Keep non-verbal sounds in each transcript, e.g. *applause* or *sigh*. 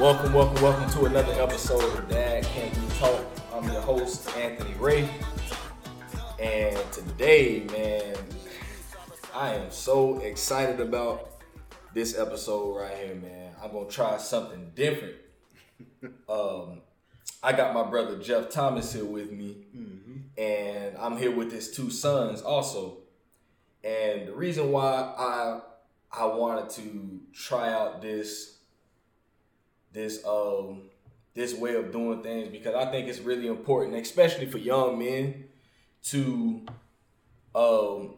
Welcome, welcome, welcome to another episode of Dad Can We Talk. I'm your host, Anthony Ray. And today, man, I am so excited about this episode right here, man. I'm gonna try something different. *laughs* Um, I got my brother Jeff Thomas here with me, and I'm here with his two sons also. And the reason why I I wanted to try out this this um this way of doing things because I think it's really important, especially for young men, to um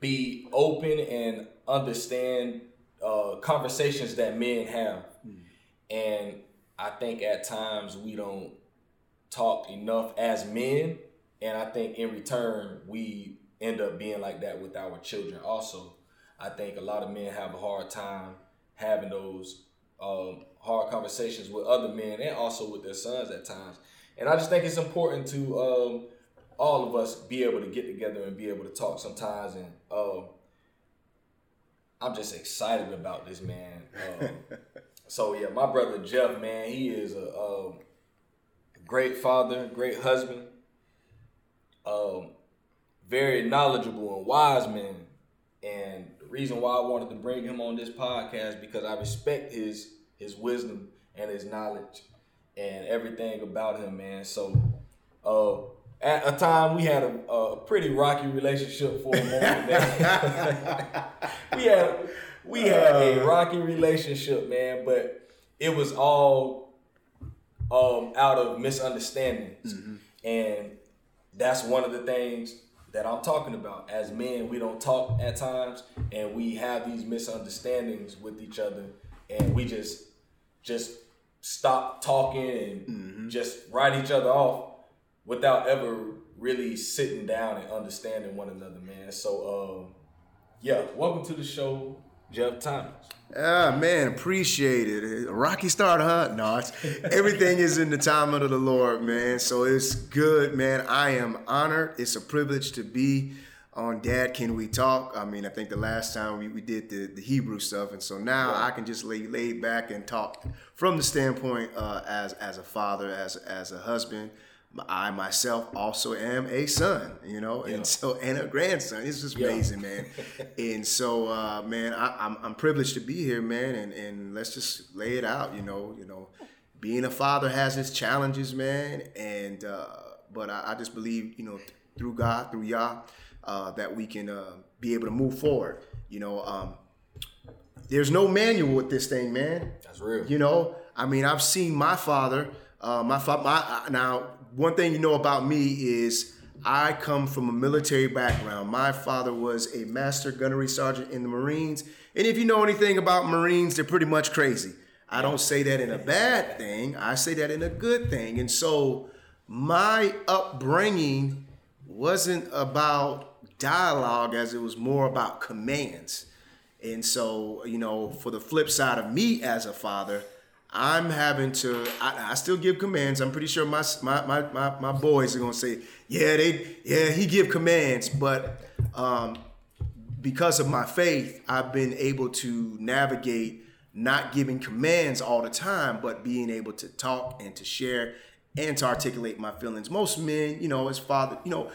be open and understand uh, conversations that men have. And I think at times we don't talk enough as men, and I think in return we end up being like that with our children. Also, I think a lot of men have a hard time having those um, hard conversations with other men and also with their sons at times. And I just think it's important to um, all of us be able to get together and be able to talk sometimes. And um, I'm just excited about this, man. Um, *laughs* so yeah, my brother Jeff, man, he is a, um, great father, great husband, um, very knowledgeable and wise man. And reason why I wanted to bring him on this podcast because I respect his his wisdom and his knowledge and everything about him, man. So, uh, at a time we had a, a pretty rocky relationship for a moment. Man. *laughs* *laughs* we had we had a rocky relationship, man, but it was all um, out of misunderstandings, and that's one of the things that I'm talking about. As men, we don't talk at times, and we have these misunderstandings with each other, and we just just stop talking and just write each other off without ever really sitting down and understanding one another, man. So, um, yeah, welcome to the show, Jeff Thomas. Ah man, appreciate it. A rocky start, huh? No, it's, everything is in the time of the Lord, man. So it's good, man. I am honored. It's a privilege to be on Dad Can We Talk. I mean, I think the last time we, we did the, the Hebrew stuff, and so now I can just lay lay back and talk from the standpoint uh, as as a father, as as a husband. I myself also am a son, you know, Yeah. and so and a grandson. It's just Yeah. amazing, man. *laughs* and so, uh, man, I, I'm I'm privileged to be here, man, and and let's just lay it out, you know, you know, being a father has its challenges, man, and uh, but I, I just believe, you know, through God, through Yah, uh, that we can uh, be able to move forward. You know, um, there's no manual with this thing, man. That's real. You know, I mean, I've seen my father. Uh, my my uh, now one thing you know about me is I come from a military background. My father was a master gunnery sergeant in the Marines, and if you know anything about Marines, they're pretty much crazy. I don't say that in a bad thing. I say that in a good thing. And so my upbringing wasn't about dialogue as it was more about commands. And so, you know, for the flip side of me as a father, I'm having to. I, I still give commands. I'm pretty sure my my my my, my boys are gonna say, yeah, they yeah he give commands, but um, because of my faith, I've been able to navigate not giving commands all the time, but being able to talk and to share and to articulate my feelings. Most men, you know, as father, you know,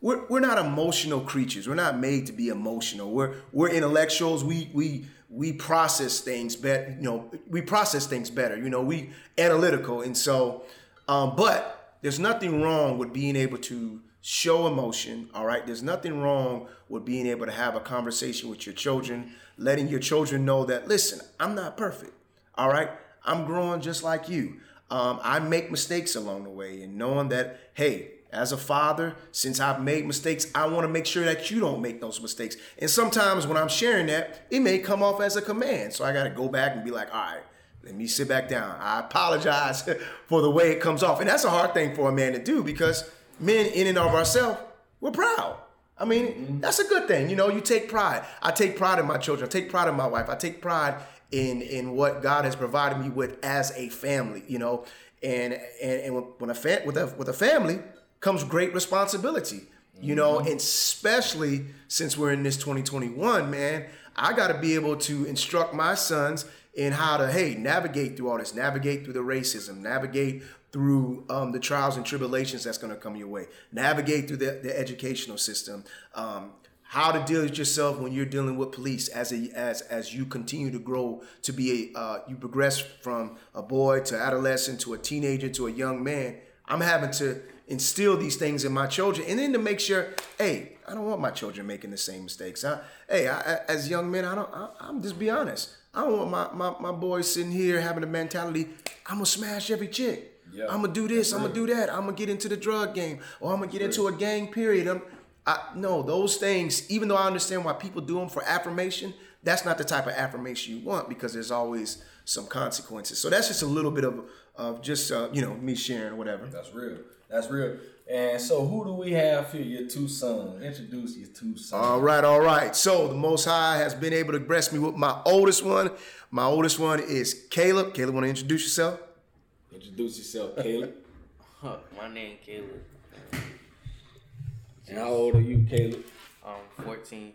we're, we're not emotional creatures. We're not made to be emotional. We're we're intellectuals. We we we process things better. You know, we process things better. You know, we analytical, and so, um, but there's nothing wrong with being able to show emotion. All right, there's nothing wrong with being able to have a conversation with your children, letting your children know that listen, I'm not perfect. All right, I'm growing just like you. Um, I make mistakes along the way, and knowing that, hey, as a father, since I've made mistakes, I want to make sure that you don't make those mistakes. And sometimes when I'm sharing that, it may come off as a command. So I got to go back and be like, all right, let me sit back down. I apologize *laughs* for the way it comes off. And that's a hard thing for a man to do because men, in and of ourselves, we're proud. I mean, mm-hmm. that's a good thing. You know, you take pride. I take pride in my children. I take pride in my wife. I take pride in in what God has provided me with as a family. You know, and and, and when a fa- with a with a family comes great responsibility. You know, and especially since we're in this 2021, man, I got to be able to instruct my sons in how to hey navigate through all this, navigate through the racism, navigate through um, the trials and tribulations that's going to come your way, navigate through the, the educational system. Um, how to deal with yourself when you're dealing with police as a as as you continue to grow to be a uh, you progress from a boy to adolescent to a teenager to a young man i'm having to instill these things in my children and then to make sure hey i don't want my children making the same mistakes I, hey I, as young men i don't I, i'm just be honest i don't want my, my my boys sitting here having a mentality i'm gonna smash every chick yeah, I'm gonna do this. I'm gonna do that. I'm gonna get into the drug game, or I'm gonna get into a gang. Period. I'm, I, no, those things, even though I understand why people do them for affirmation, that's not the type of affirmation you want because there's always some consequences. So that's just a little bit of, of just, uh, you know, me sharing or whatever. That's real. That's real. And so, who do we have here? Your two sons. Introduce your two sons. All right, all right. So, the Most High has been able to bless me with my oldest one. My oldest one is Caleb. Caleb, want to introduce yourself? Introduce yourself, Caleb. *laughs* my name Caleb. And how old are you, Caleb? Um, 14.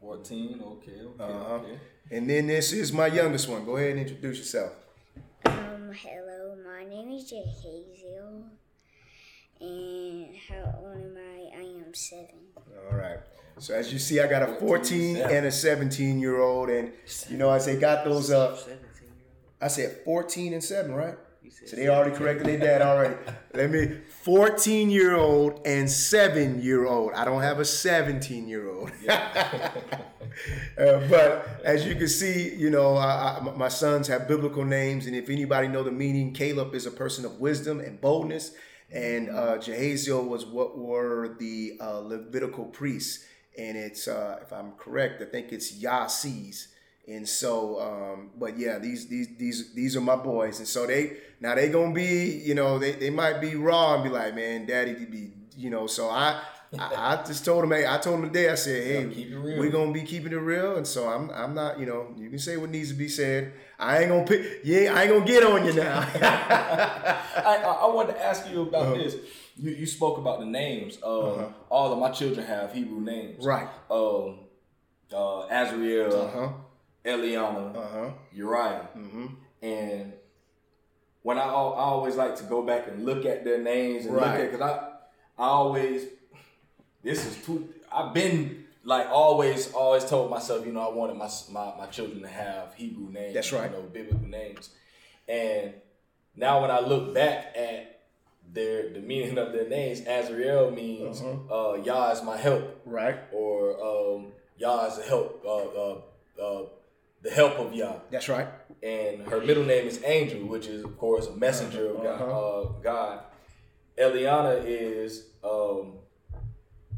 14, okay, okay, uh-huh. okay. And then this is my youngest one. Go ahead and introduce yourself. Um, hello, my name is Hazel. And how old am I? I am seven. All right. So as you see, I got a 14 and a 17 year old, and you know, as they got those uh, I said 14 and seven, right? So they already corrected their dad already. *laughs* Let me 14 year old and seven year old. I don't have a 17 year old. *laughs* uh, but as you can see, you know, I, I, my sons have biblical names, and if anybody know the meaning, Caleb is a person of wisdom and boldness, and uh, Jehaziel was what were the uh, Levitical priests, and it's uh, if I'm correct, I think it's Yasis and so, um, but yeah, these these these these are my boys, and so they now they gonna be, you know, they, they might be raw and be like, man, daddy to be, you know. So I, I, I *laughs* just told him, hey, I told him today, I said, hey, we're gonna be keeping it real, and so I'm I'm not, you know, you can say what needs to be said. I ain't gonna pick, yeah, I ain't gonna get on you now. *laughs* I, I, wanted to ask you about uh-huh. this. You, you spoke about the names. Um, uh-huh. All of my children have Hebrew names. Right. Um, uh, Azriel. Uh-huh Eliana, uh-huh. Uriah, mm-hmm. and when I, I always like to go back and look at their names and right. look at because I I always this is too I've been like always always told myself you know I wanted my my, my children to have Hebrew names that's right you know biblical names and now when I look back at their the meaning of their names Azriel means uh-huh. uh, Yah is my help right or um, Yah is the help uh, uh, uh, the help of Yah. That's right. And her middle name is Angel, which is of course a messenger uh-huh. of God. Uh, God. Eliana is um,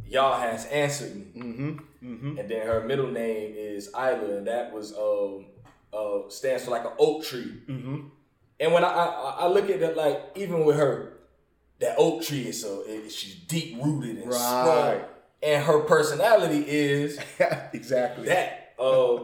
Yah has answered me. Mm-hmm. Mm-hmm. And then her middle name is Isla, and that was um, uh, stands for like an oak tree. Mm-hmm. And when I, I, I look at it, like even with her, that oak tree is so it, she's deep rooted and right. strong, and her personality is *laughs* exactly that. Uh,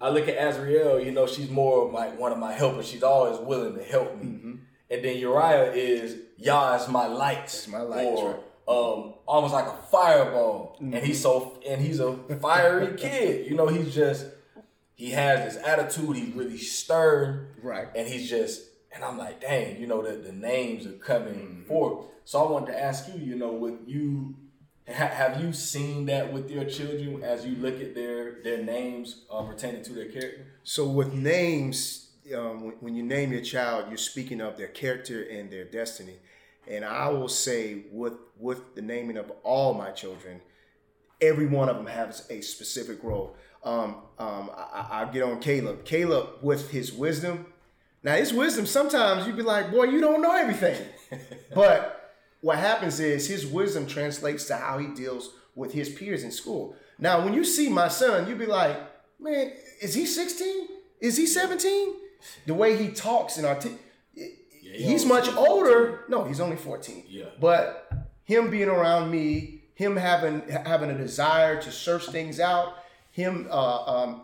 I look at Azriel, you know, she's more like one of my helpers. She's always willing to help me. Mm-hmm. And then Uriah is Yah is my light. It's my light. Or um, almost like a fireball. Mm-hmm. And he's so and he's a fiery *laughs* kid. You know, he's just he has this attitude, he's really stern. Right. And he's just and I'm like, dang, you know, the, the names are coming mm-hmm. forth. So I wanted to ask you, you know, with you have you seen that with your children as you look at their their names uh, pertaining to their character? So with names, um, when you name your child, you're speaking of their character and their destiny. And I will say, with with the naming of all my children, every one of them has a specific role. Um, um, I, I get on Caleb. Caleb with his wisdom. Now his wisdom, sometimes you'd be like, boy, you don't know everything, *laughs* but what happens is his wisdom translates to how he deals with his peers in school. Now, when you see my son, you'd be like, man, is he 16? Is he 17? The way he talks and artic- yeah, he he's much older. No, he's only 14. Yeah. But him being around me, him having having a desire to search things out, him uh, um,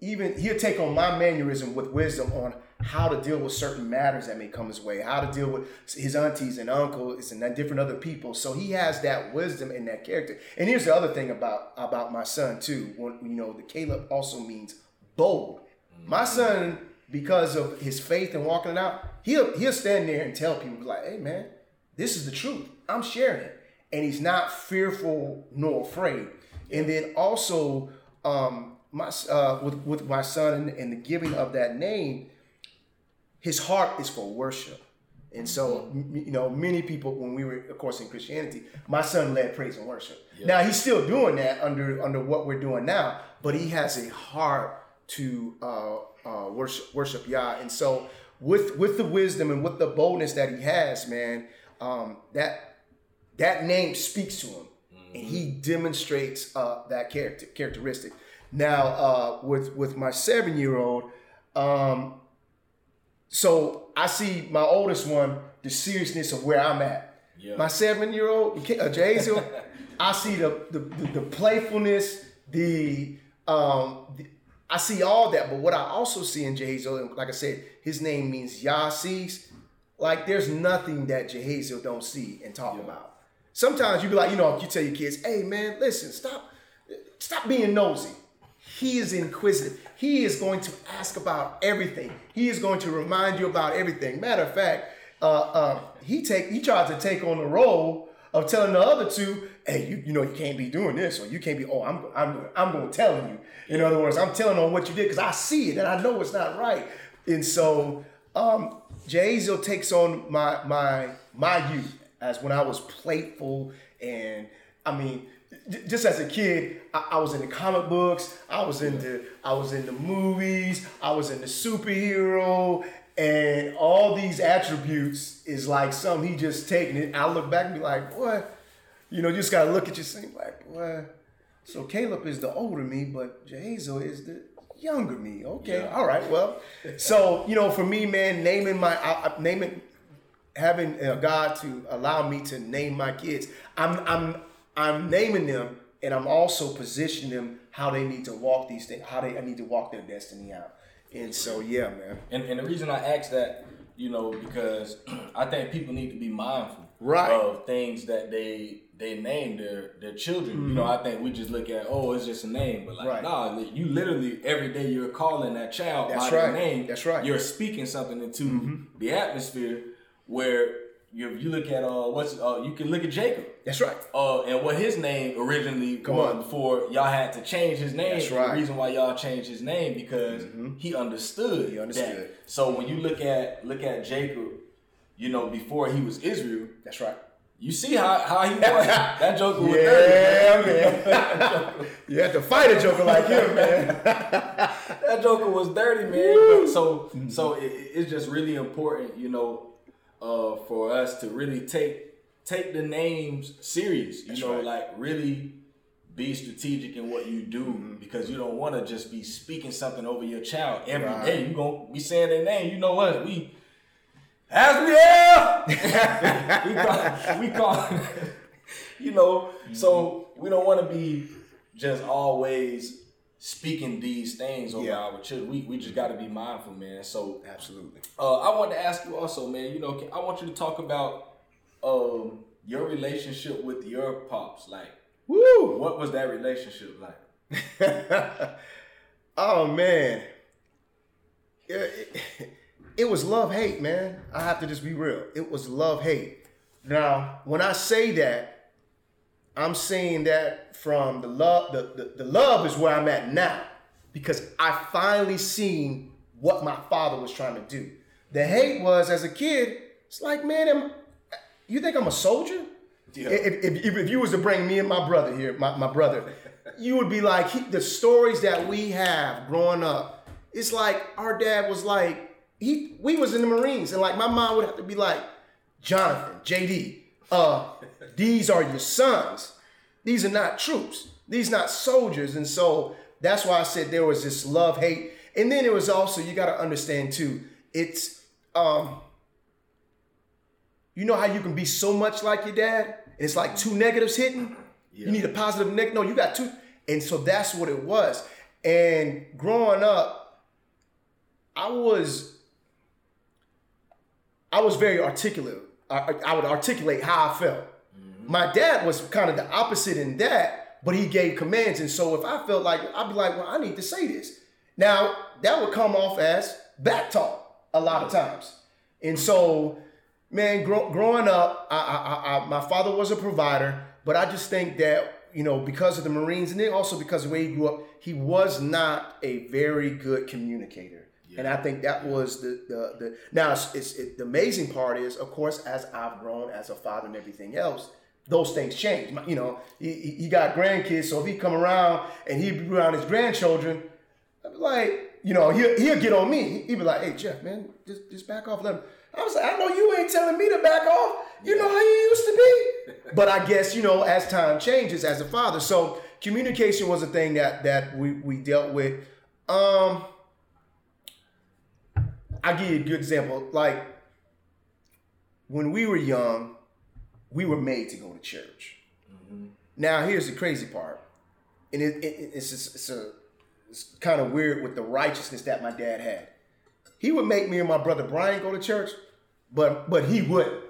even he'll take on my mannerism with wisdom on how to deal with certain matters that may come his way, how to deal with his aunties and uncles and different other people. So he has that wisdom and that character. And here's the other thing about about my son too. When, you know, the Caleb also means bold. My son, because of his faith and walking it out, he'll he'll stand there and tell people like, "Hey, man, this is the truth. I'm sharing it," and he's not fearful nor afraid. And then also, um, my uh, with with my son and, the giving of that name, his heart is for worship. And so, you know, many people, when we were, of course, in Christianity, my son led praise and worship. Now he's still doing that under under what we're doing now, but he has a heart to uh, uh, worship worship Yah. And so, with with the wisdom and with the boldness that he has, man, um, that that name speaks to him, and he demonstrates uh, that character characteristic. Now, uh, with with my seven year old, um, so I see my oldest one, the seriousness of where I'm at. Yeah. My seven year old, uh, Jazel, *laughs* I see the, the the the playfulness, the um, the, I see all that. But what I also see in Jahaziel, and like I said, his name means Yah sees. Like there's nothing that Jahaziel don't see and talk about. Sometimes you be like, you know, you tell your kids, hey man, listen, stop, stop being nosy. He is inquisitive. He is going to ask about everything. He is going to remind you about everything. Matter of fact, uh, uh, he take he tries to take on the role of telling the other two, "Hey, you, you know you can't be doing this, or you can't be. Oh, I'm I'm I'm going to tell you. In other words, I'm telling on what you did because I see it and I know it's not right. And so, um, Jazel takes on my my my youth as when I was playful and I mean just as a kid, I, I was in the comic books. I was into I was in the movies. I was in the superhero, and all these attributes is like something he just taking it. I look back and be like, what? You know, you just gotta look at yourself like, what? So Caleb is the older me, but Jahazel is the younger me. Okay, all right. Well, *laughs* so you know, for me, man, naming my I, I- naming having uh, God to allow me to name my kids, I'm I'm I'm naming them, and I'm also positioning them how they need to walk these things, how they I need to walk their destiny out. And so, yeah, man. And, and the reason I ask that, you know, because *clears throat* I think people need to be mindful Right. of things that they they name their their children. You know, I think we just look at oh, it's just a name, but like Mm-hmm. Right. nah, you literally every day you're calling that child That's by their right. name. That's right. Mm-hmm. You're speaking something into the atmosphere where you you look at uh what's uh you can look at Jacob. That's right. Uh, and what his name originally Come was on. before y'all had to change his name. That's right. The reason why y'all changed his name because he understood. He understood. That. So when you look at look at Jacob, you know before he was Israel, That's right. you see how how he *laughs* was. that joker was Yeah, dirty. man. *laughs* *laughs* you have to fight a joker like him, man. that joker was dirty, man. But so so it, it's just really important, you know, uh, for us to really take take the names serious. You That's know, right. like really be strategic in what you do because you don't want to just be speaking something over your child every Right. day. You gonna be saying their name. You know what? We Azriel. *laughs* we call, we call *laughs* you know. So we don't want to be just always speaking these things over Yeah. our children. We, we just got to be mindful, man. So Absolutely. uh, I want to ask you also, man. You know, I want you to talk about um, your relationship with your pops. Like, Woo! what was that relationship like? *laughs* oh man, Yeah, it, *laughs* it was love hate, man. I have to just be real. It was love hate. Now, when I say that, I'm saying that from the love. The, the, the love is where I'm at now because I finally seen what my father was trying to do. The hate was as a kid. It's like, man, am, you think I'm a soldier? Yeah. If, if, if, if you was to bring me and my brother here, my, my brother, you would be like, he, the stories that we have growing up, it's like our dad was like, he we was in the Marines, and like my mom would have to be like, Jonathan, JD, uh, these are your sons. These are not troops. These not soldiers. And so that's why I said there was this love, hate. And then it was also, you got to understand too, it's, um, you know how you can be so much like your dad, and it's like two negatives hitting. You need a positive neg. No, you got two, and so that's what it was. And growing up, I was, I was very articulate. I, I would articulate how I felt. Mm-hmm. My dad was kind of the opposite in that, but he gave commands, and so if I felt like I'd be like, well, I need to say this, Now that would come off as back talk a lot of times, and so man, grow, growing up, I, I, I, my father was a provider, but I just think that you know because of the Marines, and then also because of the way he grew up, he was not a very good communicator. And I think that was the the, the now it's, it's it, the amazing part is of course as I've grown as a father and everything else, those things change. My- You know, he, he got grandkids, so if he come around and he be around his grandchildren, I'd be like, you know, he'll, he'll get on me. He'd be like, hey, Jeff, man, just, just back off. Let him. I was like, I know you ain't telling me to back off. You know how you used to be. But I guess, you know, as time changes as a father. So communication was a thing that that we, we dealt with. Um, I'll give you a good example. Like when we were young, we were made to go to church. Mm-hmm. Now, here's the crazy part, and it, it, it's just, it's a it's kind of weird with the righteousness that my dad had. He would make me and my brother Brian go to church, but but he would,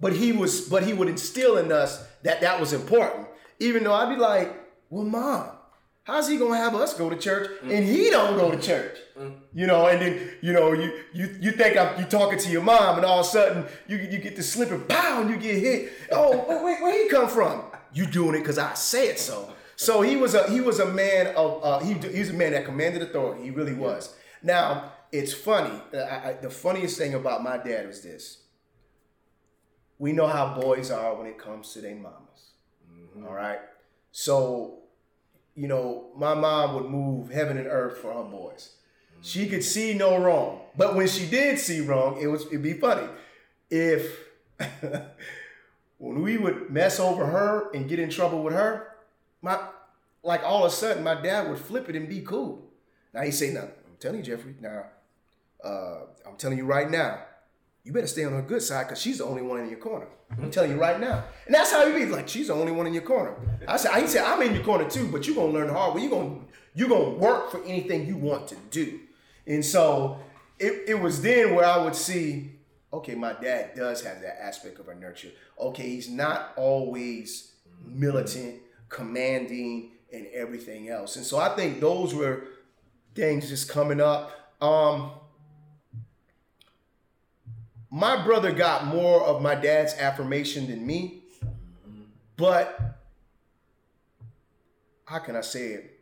but he was but he would instill in us that that was important. Even though I'd be like, well, mom, how's he gonna have us go to church mm. and he don't go to church? Mm. You know, and then you know you you you think I'm, you talking to your mom, and all of a sudden you you get to slipping, pow, and you get hit. Oh, wait, wait, where he come from? You doing it because I said so. So he was a he was a man of uh, he he's a man that commanded authority. He really was. Now it's funny. Uh, I, I, the funniest thing about my dad was this. We know how boys are when it comes to their mamas. Mm-hmm. All right. So, you know, my mom would move heaven and earth for her boys. She could see no wrong, but when she did see wrong, it was it'd be funny if *laughs* when we would mess over her and get in trouble with her, my like all of a sudden my dad would flip it and be cool. Now he say, "Now I'm telling you, Jeffrey. Now uh, I'm telling you right now, you better stay on her good side because she's the only one in your corner. I'm telling you right now. And that's how he be like, she's the only one in your corner. I said, he said, I'm in your corner too, but you're gonna learn the hard way. You're gonna you're gonna work for anything you want to do. And so it, it was then where I would see, okay, my dad does have that aspect of a nurture. Okay, he's not always militant, commanding, and everything else. And so I think those were things just coming up. Um, my brother got more of my dad's affirmation than me, but how can I say it?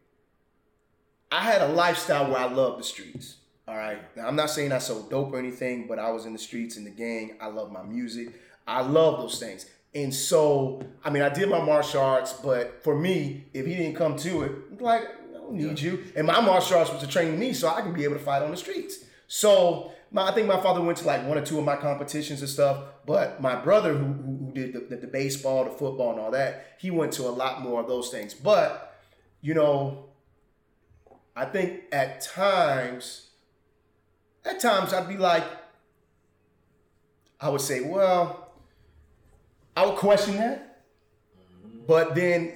I had a lifestyle where I loved the streets. All right. Now I'm not saying I sold dope or anything, but I was in the streets in the gang. I love my music. I love those things. And so, I mean, I did my martial arts, but for me, if he didn't come to it, I'm like, I don't need you. And my martial arts was to train me so I can be able to fight on the streets. So my, I think my father went to like one or two of my competitions and stuff. But my brother, who, who, who did the, the, the baseball, the football, and all that, he went to a lot more of those things. But, you know, I think at times, at times I'd be like, I would say, well, I would question that. Mm-hmm. But then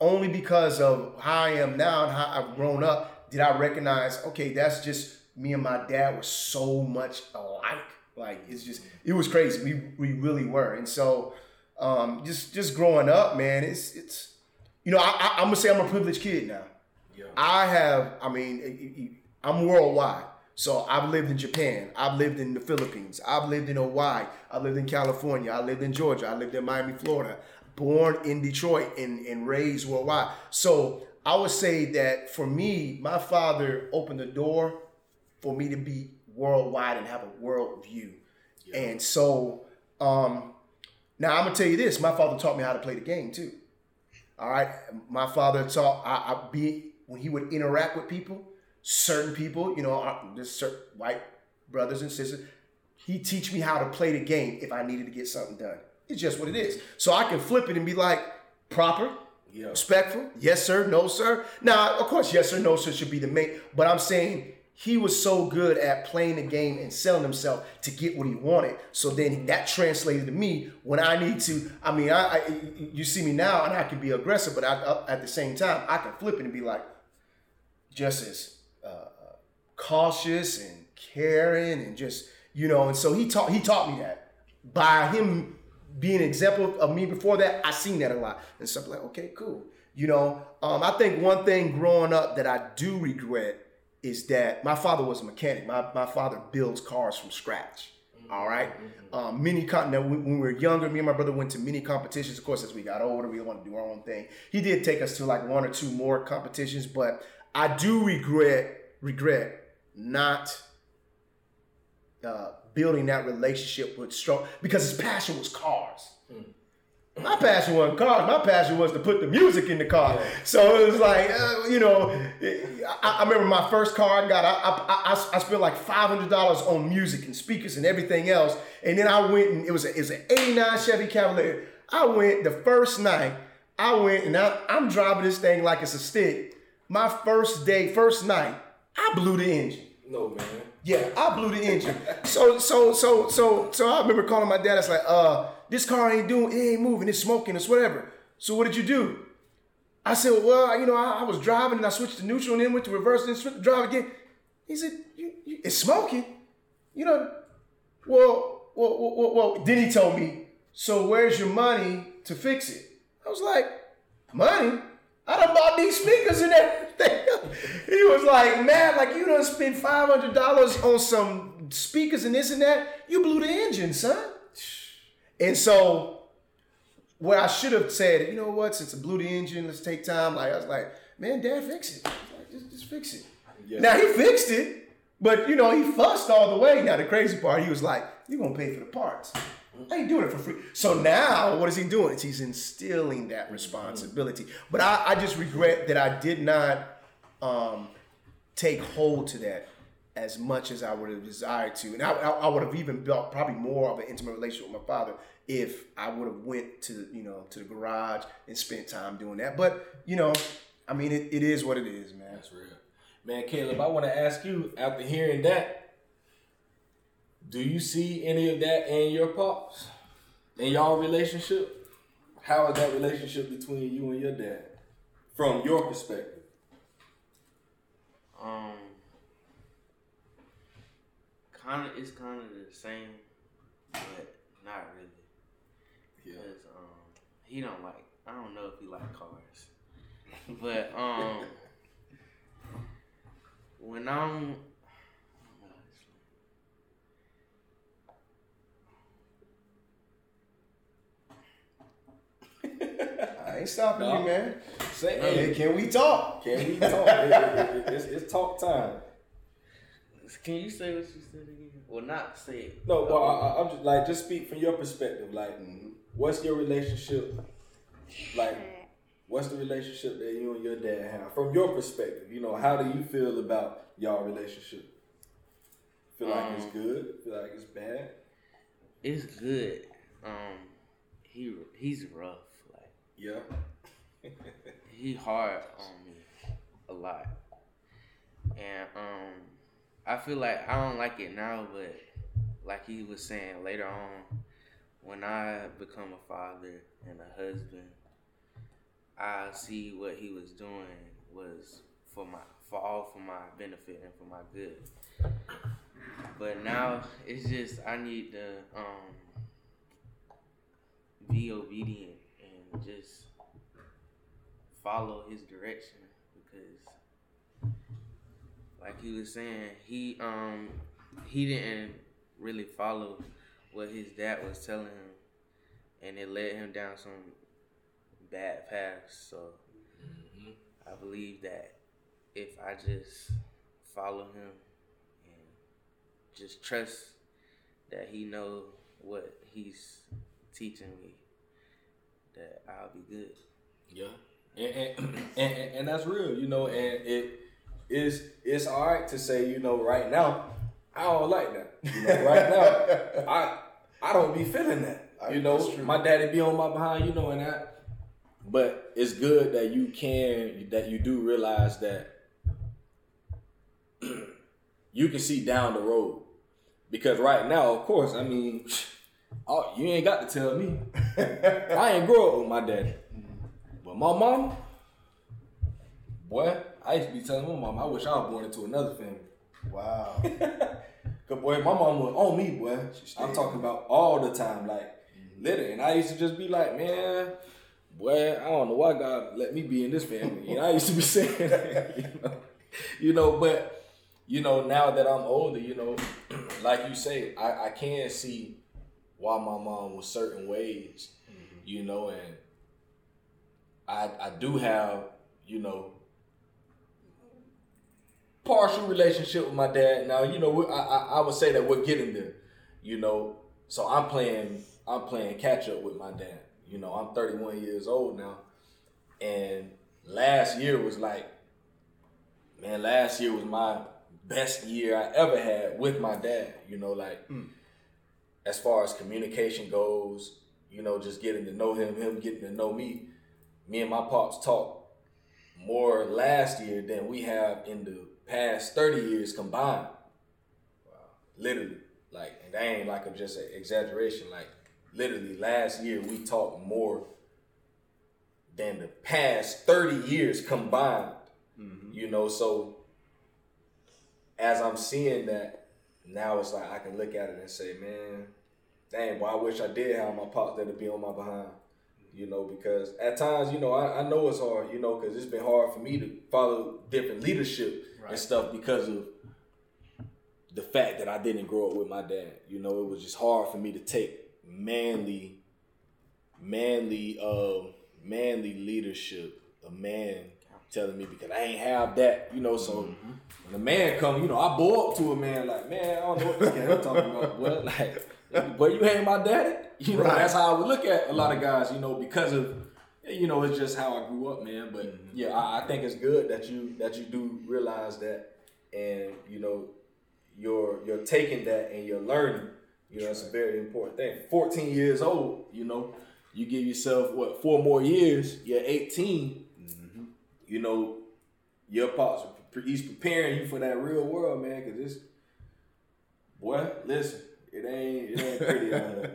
only because of how I am now and how I've grown up, did I recognize, okay, that's just me and my dad were so much alike. Like it's just it was crazy. We we really were. And so um just just growing up, man, it's it's you know, I, I I'm gonna say I'm a privileged kid now. Yeah. I have, I mean, it- it- it- I'm worldwide. So I've lived in Japan. I've lived in the Philippines. I've lived in Hawaii. I lived in California. I lived in Georgia. I lived in Miami, Florida. Born in Detroit and, and raised worldwide. So I would say that for me, my father opened the door for me to be worldwide and have a world view. And so um, now I'm gonna tell you this: my father taught me how to play the game too. All right, my father taught I, I be when he would interact with people, certain people, you know, there's certain white brothers and sisters. He teach me how to play the game if I needed to get something done. It's just what it is. So I can flip it and be like proper, Yeah. respectful, yes sir, no sir. Now, of course, yes sir, no sir should be the main. But I'm saying he was so good at playing the game and selling himself to get what he wanted. So then that translated to me when I need to. I mean, I, I you see me now and I can be aggressive, but I, at the same time I can flip it and be like, just as uh, cautious and caring and just you know. And so he taught he taught me that by him being an example of me before that. I seen that a lot and stuff like okay, cool. You know, um, I think one thing growing up that I do regret is that my father was a mechanic. My, my father builds cars from scratch. All right. Um, many con- now, when, when we were younger, me and my brother went to many competitions. Of course, as we got older, we wanted to do our own thing. He did take us to like one or two more competitions, but I do regret regret not uh, building that relationship with strong because his passion was cars. My passion wasn't cars. My passion was to put the music in the car. So it was like, uh, you know, I, I remember my first car I got. I I, I, I spent like five hundred dollars on music and speakers and everything else. And then I went and it was a, it was an '89 Chevy Cavalier. I went the first night. I went and I, I'm driving this thing like it's a stick. My first day, first night, I blew the engine. No man. Yeah, I blew the engine. So so so so so I remember calling my dad. It's like, uh, this car ain't doing, it ain't moving, it's smoking, it's whatever. So what did you do? I said, well, you know, I, I was driving and I switched to neutral and then went to reverse and then drive again. He said, you, you, it's smoking. You know, well, well, well, well, well, then he told me, so where's your money to fix it? I was like, money? I done bought these speakers and everything. *laughs* he was like, man, like you done spent $500 on some speakers and this and that. You blew the engine, son. And so, what I should have said, you know what, since I blew the engine, let's take time. Like, I was like, man, dad, fix it. Like, just, just fix it. Yeah. Now, he fixed it, but, you know, he fussed all the way. Now, the crazy part, he was like, you're going to pay for the parts. I ain't doing it for free. So now, what is he doing? He's instilling that responsibility. But I, I just regret that I did not um, take hold to that as much as I would have desired to. And I, I, I would have even built probably more of an intimate relationship with my father if I would have went to you know to the garage and spent time doing that. But you know, I mean, it, it is what it is, man. That's real. Man, Caleb, I want to ask you, after hearing that, do you see any of that in your pops? In y'all relationship? How is that relationship between you and your dad? From your perspective. Um, kind of, it's kind of the same, but not really. Yeah. Cause um, he don't like. I don't know if he like cars, but um, when I'm. I ain't stopping No. you, man. Say, Hey, hey, can we talk? can we talk? It- it- it- it's, it's talk time. Can you say what you said again? Well, not say it. No, well, I, I- I'm just like, just speak from your perspective. Like, what's your relationship? Like, what's the relationship that you and your dad have? From your perspective, you know, how do you feel about y'all relationship? Feel like it's Um, good? Feel like it's bad? It's good. Um, he he's rough. Like Yeah. he hard on me a lot, and um, I feel like I don't like it now, but like he was saying later on, when I become a father and a husband, I see what he was doing was for my for all for my benefit and for my good. But now it's just I need to um be obedient and just follow his direction because like he was saying he um he didn't really follow what his dad was telling him. And it led him down some bad paths. So i believe that if i just follow him and just trust that he know what he's teaching me that i'll be good. Yeah, and, and, *clears throat* and and that's real, you know. And it is it's all right to say, you know, right now, I don't like that. You know, right now, *laughs* I I don't be feeling that. You know, my daddy be on my behind, you know, and that. But it's good that you can that you do realize that *clears throat* you can see down the road. Because right now, of course, I mean, *sniffs* oh, you ain't got to tell me. *laughs* I ain't grow up with my daddy. But my mom, boy, I used to be telling my mom, I wish I was born into another family. Wow. *laughs* Cause boy, my mom was on me, boy. I'm talking about all the time, like literally. And I used to just be like, man, boy, I don't know why God let me be in this family. And I used to be *laughs* saying, you know, you know, but you know, now that I'm older, you know, *clears throat* like you say, I, I can see why my mom was certain ways, mm-hmm. you know, and I I do have, you know, partial relationship with my dad. Now, you know, I, I, I would say that we're getting there, you know. So I'm playing I'm playing catch up with my dad. You know, I'm 31 years old now, and last year was like, man, last year was my best year I ever had with my dad. You know, like mm. as far as communication goes, you know, just getting to know him, him getting to know me. Me and my pops talk more last year than we have in the past 30 years combined. Wow. Literally. Like, and that ain't like a, just an exaggeration. Like, literally last year we talked more than the past 30 years combined. Mm-hmm. You know, so as I'm seeing that, now it's like I can look at it and say, man, dang, well, I wish I did have my pops there to be on my behind. You know, because at times, you know, I, I know it's hard, you know, because it's been hard for me to follow different leadership right. and stuff because of the fact that I didn't grow up with my dad. You know, it was just hard for me to take manly, manly, uh, manly leadership. A man telling me because I ain't have that, you know. So mm-hmm. when a man come, you know, I bow up to a man like, man, I don't know what this guy talking about. What like, but you ain't my daddy. You know, right. that's how I would look at a lot of guys. You know, because of you know, it's just how I grew up, man. But mm-hmm. yeah, I, I think it's good that you that you do realize that, and you know, you're you're taking that and you're learning. You know, it's a very important thing. 14 years old, you know, you give yourself what four more years, you're 18 you know, your pops, he's preparing you for that real world, man. Cause this, boy, listen, it ain't, it ain't pretty *laughs* out here.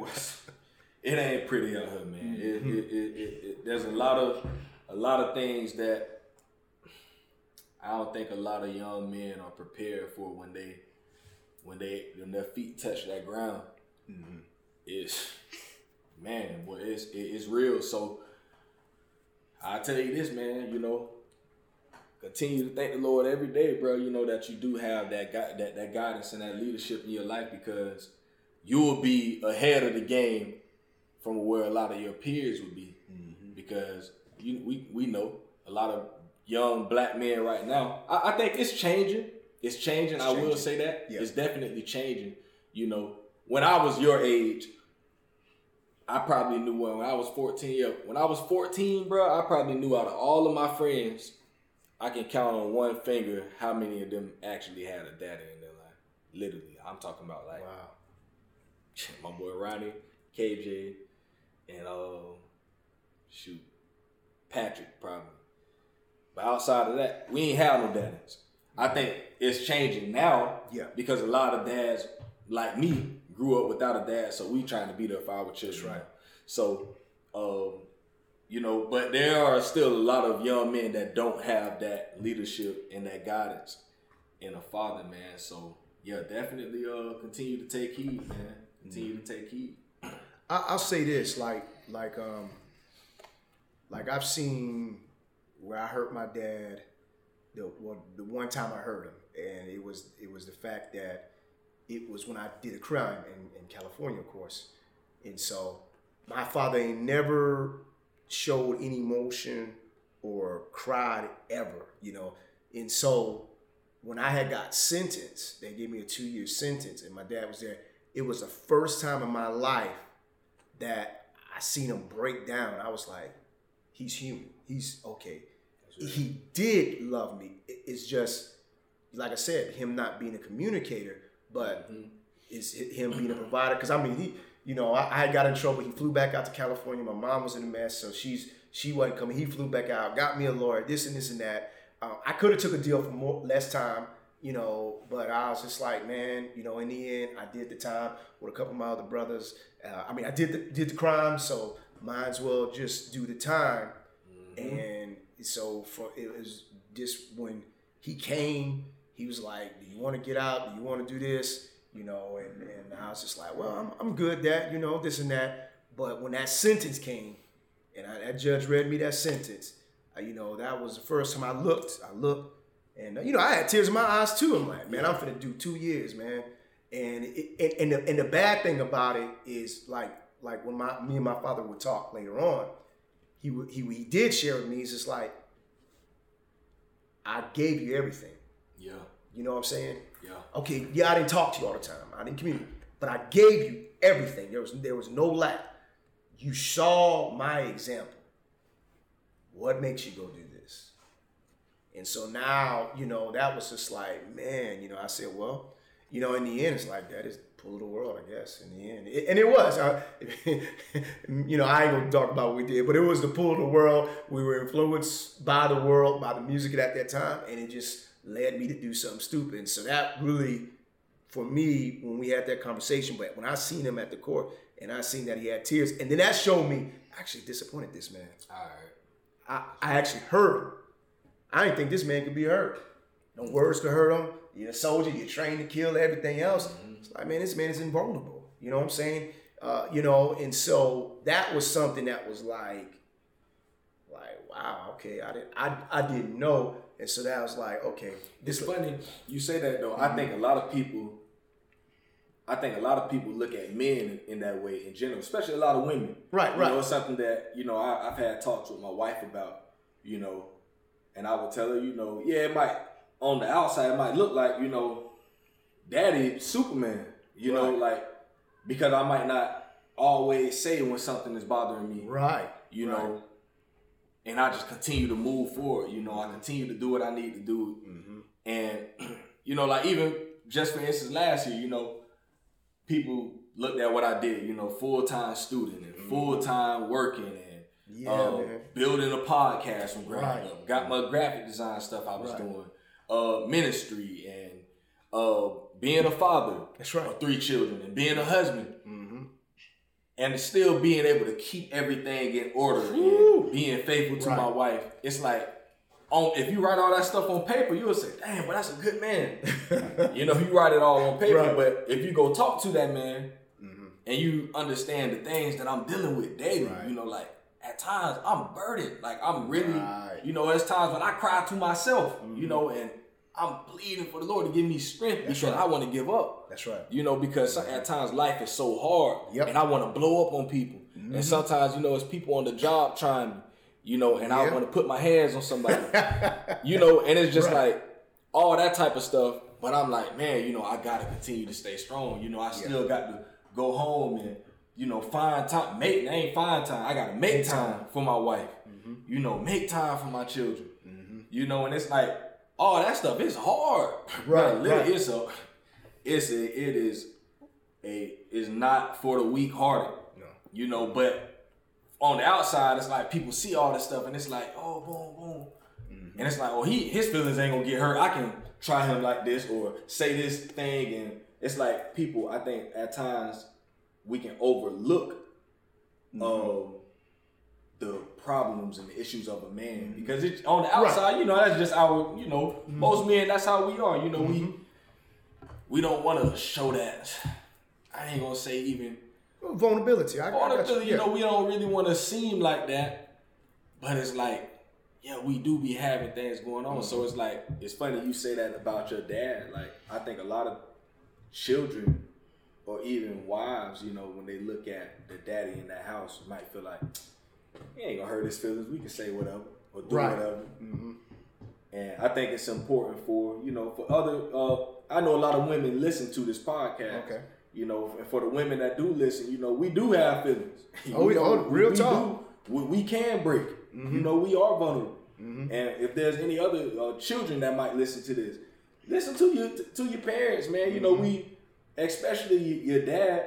It ain't pretty out here, man. It, it, it, it, there's a lot of, a lot of things that I don't think a lot of young men are prepared for when they, when they, when their feet touch that ground. Mm-hmm. It's, man, boy, it's, it's real. So I tell you this, man. You know, continue to thank the Lord every day, bro. You know that you do have that that that guidance and that leadership in your life because you will be ahead of the game from where a lot of your peers would be. Mm-hmm. Because you we we know a lot of young black men right now. I, I think it's changing. It's changing. It's I changing. will say that yeah. it's definitely changing. You know, when I was your age, I probably knew when I was 14. Yeah, when I was 14, bro, I probably knew out of all of my friends I can count on one finger how many of them actually had a daddy in their life. Literally, I'm talking about like wow. my boy Ronnie, KJ, and uh, shoot, Patrick probably. But outside of that, we ain't have no dads. I think it's changing now. Yeah. Because a lot of dads like me grew up without a dad, so we trying to be there for our children. Right. So um, you know, but there are still a lot of young men that don't have that leadership and that guidance in a father, man. So yeah, definitely uh continue to take heed, man. Continue to take heed. I'll say this, like like um like I've seen where I hurt my dad. The well, the one time I hurt him, and it was it was the fact that it was when I did a crime in, in California, of course, and so my father ain't never showed any emotion or cried ever, you know. And so when I had got sentenced, they gave me a two year sentence, and my dad was there. It was the first time in my life that I seen him break down. I was like, he's human. He's okay. Right. He did love me. It's just, like I said, him not being a communicator, but mm-hmm. it's him being a provider. Because I mean, he you know, I, I had got in trouble. He flew back out to California. My mom was in a mess, so she's she wasn't coming. He flew back out, got me a lawyer, this and this and that. Um, I could have took a deal for more less time, you know, but I was just like, man, you know, in the end, I did the time with a couple of my other brothers. Uh, I mean, I did the, did the crime, so might as well just do the time. Mm-hmm. And so for it was just when he came, he was like, "Do you want to get out? Do you want to do this?" you know, and, and I was just like, well, I'm, I'm good that, you know, this and that. But when that sentence came, and I, that judge read me that sentence, I, you know, that was the first time I looked. I looked, And you know, I had tears in my eyes too. I'm like, man, I'm finna do two years, man. And it, and, and the, and the bad thing about it is like like when my me and my father would talk later on, he would he he did share with me. He's just like, I gave you everything. Yeah. You know what I'm saying? Yeah. Okay, yeah, I didn't talk to you all the time. I didn't communicate, but I gave you everything. There was there was no lack. You saw my example. What makes you go do? And so now, you know, that was just like, man, you know, I said, well, you know, in the end, it's like that is the pull of the world, I guess. In the end, It- and it was. I, *laughs* you know, I ain't gonna talk about what we did, but it was the pull of the world. We were influenced by the world, by the music at that time, and it just led me to do something stupid. And so that really, for me, when we had that conversation, but when I seen him at the court and I seen that he had tears, and then that showed me I actually disappointed this man. All right. I, I actually hurt him. I didn't think this man could be hurt. No words could hurt him. You're a soldier. You're trained to kill everything else. It's like, man, this man is invulnerable. You know what I'm saying? Uh, you know, and so that was something that was like, like, wow, okay, I didn't, I, I didn't know, and so that was like, okay, It's this, funny you say that though. I think a lot of people, I think a lot of people look at men in, in that way in general, especially a lot of women. Right, You right. know, it's something that you know I, I've had talks with my wife about. You know, and I would tell her, you know, yeah, it might on the outside it might look like you know, Daddy Superman. You know, like because I might not always say when something is bothering me right, you Right. know, and I just continue to move forward. You know, I continue to do what I need to do, Mm-hmm. and *clears throat* you know, like even just for instance, last year, you know, people looked at what I did. You know, full time student and full time working. Mm-hmm. Yeah, man, building a podcast from ground Right. up. Got my graphic design stuff I was Right. doing. Uh, ministry and uh, being a father that's right. of three children and being a husband Mm-hmm. and still being able to keep everything in order and being faithful to Right. my wife. It's like, on if you write all that stuff on paper, you'll say, "Damn, but that's a good man." *laughs* you know, you write it all on paper, Right. but if you go talk to that man Mhm. and you understand the things that I'm dealing with daily, Right. you know, like at times I'm burdened, like I'm really, Right. you know, there's times when I cry to myself, you know, mm-hmm. and I'm pleading for the Lord to give me strength That's because right. I want to give up. That's right. You know, because at times life is so hard, Yep. and I want to blow up on people. And mm-hmm. sometimes, you know, it's people on the job trying me, you know, and I want to put my hands on somebody, *laughs* you know, and it's just like all that type of stuff. But I'm like, man, you know, I got to continue to stay strong. You know, I still got to go home and, you know, find time. Make, ain't find time. I got to make Make time. time for my wife. Mm-hmm. You know, make time for my children. Mm-hmm. You know, and it's like all that stuff It's hard. *laughs* Right, Like, right. It's a, it's a, it is a, is not for the weak hearted. No. You know, but on the outside, it's like people see all this stuff and it's like, oh, boom, boom. Mm-hmm. And it's like, oh, he his feelings ain't gonna get hurt. I can try him like this or say this thing, and it's like people. I think at times we can overlook mm-hmm. um, the problems and the issues of a man mm-hmm. because it's on the outside. You know, that's just our. You know, mm-hmm. most men. That's how we are. You know, we we don't want to show that. I ain't gonna say even Vulnerability. I, I vulnerability. You Yeah. know, we don't really want to seem like that, but it's like, yeah, we do be having things going on. So it's like, it's funny you say that about your dad. Like, I think a lot of children or even wives, you know, when they look at the daddy in that house, might feel like he ain't gonna hurt his feelings. We can say whatever or do Right. whatever. And I think it's important for you know for other. Uh, I know a lot of women listen to this podcast. Okay. You know, and for the women that do listen, you know, we do have feelings. *laughs* Oh, know, oh, real we talk. do- we, we can break. You know, we are vulnerable. And if there's any other uh, children that might listen to this, listen to your to your parents, man. You know, we, especially your dad,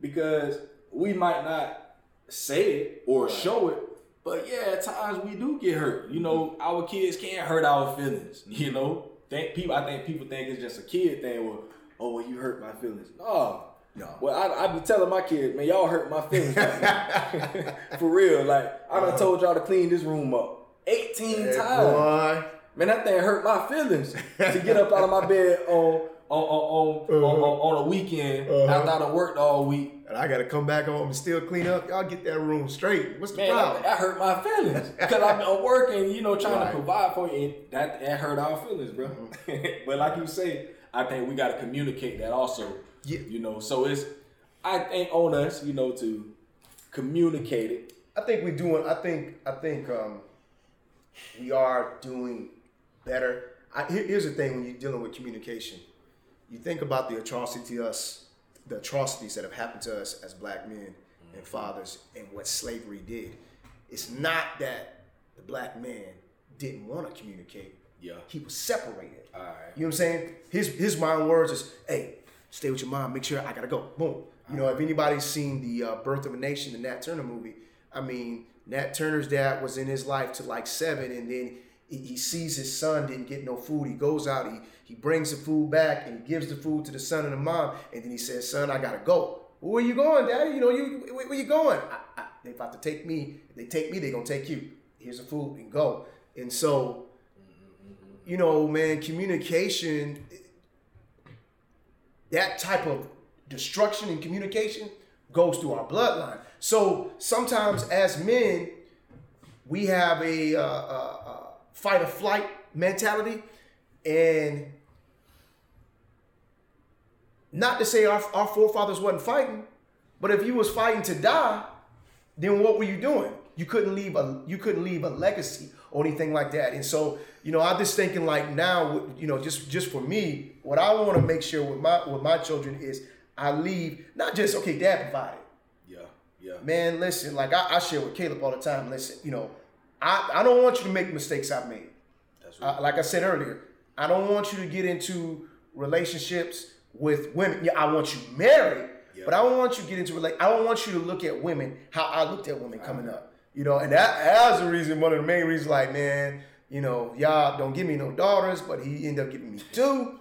because we might not say it or show it, but yeah, at times we do get hurt. You know, our kids can't hurt our feelings. *laughs* You know, think people. I think people think it's just a kid thing. Well, oh, well, you hurt my feelings. No. No. Well, I, I be telling my kids, man, y'all hurt my feelings. right. *laughs* For real. Like, I done uh-huh. told y'all to clean this room up 18 Hey, times. boy. Man, that thing hurt my feelings to get up out of my bed on on on on, on, on, a weekend Uh-huh. after I done worked all week. And I got to come back home and still clean up. Y'all get that room straight. What's the Man, problem? that, that hurt my feelings because I've been working, you know, trying Right. to provide for you. And that that hurt our feelings, bro. *laughs* but like you say, I think we got to communicate that also. Yeah. You know, so it's I think on us, you know, to communicate it. I think we're doing. I think. I think um, we are doing better. I, here's the thing: when you're dealing with communication, you think about the atrocity us, the atrocities that have happened to us as black men and fathers, and what slavery did. It's not that the black man didn't want to communicate. Yeah. He was separated. All right. You know what I'm saying? His his mind words is, "Hey, stay with your mom. Make sure I gotta go." Boom. You know, if anybody's seen the uh, Birth of a Nation, the Nat Turner movie, I mean, Nat Turner's dad was in his life to like seven, and then he, he sees his son didn't get no food. He goes out, he he brings the food back, and he gives the food to the son and the mom, and then he says, "Son, I gotta go." Where you going, Daddy? You know, you where, where you going? I, I, they about to take me. If they take me, they gonna take you. Here's the food and go. And so you know, man, communication, that type of destruction in communication goes through our bloodline. So sometimes as men, we have a, uh, uh, uh, fight or flight mentality. And not to say our, our forefathers wasn't fighting, but if you was fighting to die, then what were you doing? You couldn't leave a you couldn't leave a legacy or anything like that. And so, you know, I'm just thinking like now, you know, just just for me, what I want to make sure with my with my children is I leave not just okay, dad provided. Yeah. Yeah. Man, listen, like I, I share with Caleb all the time. Listen, you know, I, I don't want you to make mistakes I've made. That's right. Like I said earlier, I don't want you to get into relationships with women. Yeah, I want you married, Yeah. but I don't want you to get into relate. I don't want you to look at women how I looked at women coming uh-huh. up. You know, and that that's the reason. One of the main reasons, like man, you know, y'all don't give me no daughters, but he ended up giving me two.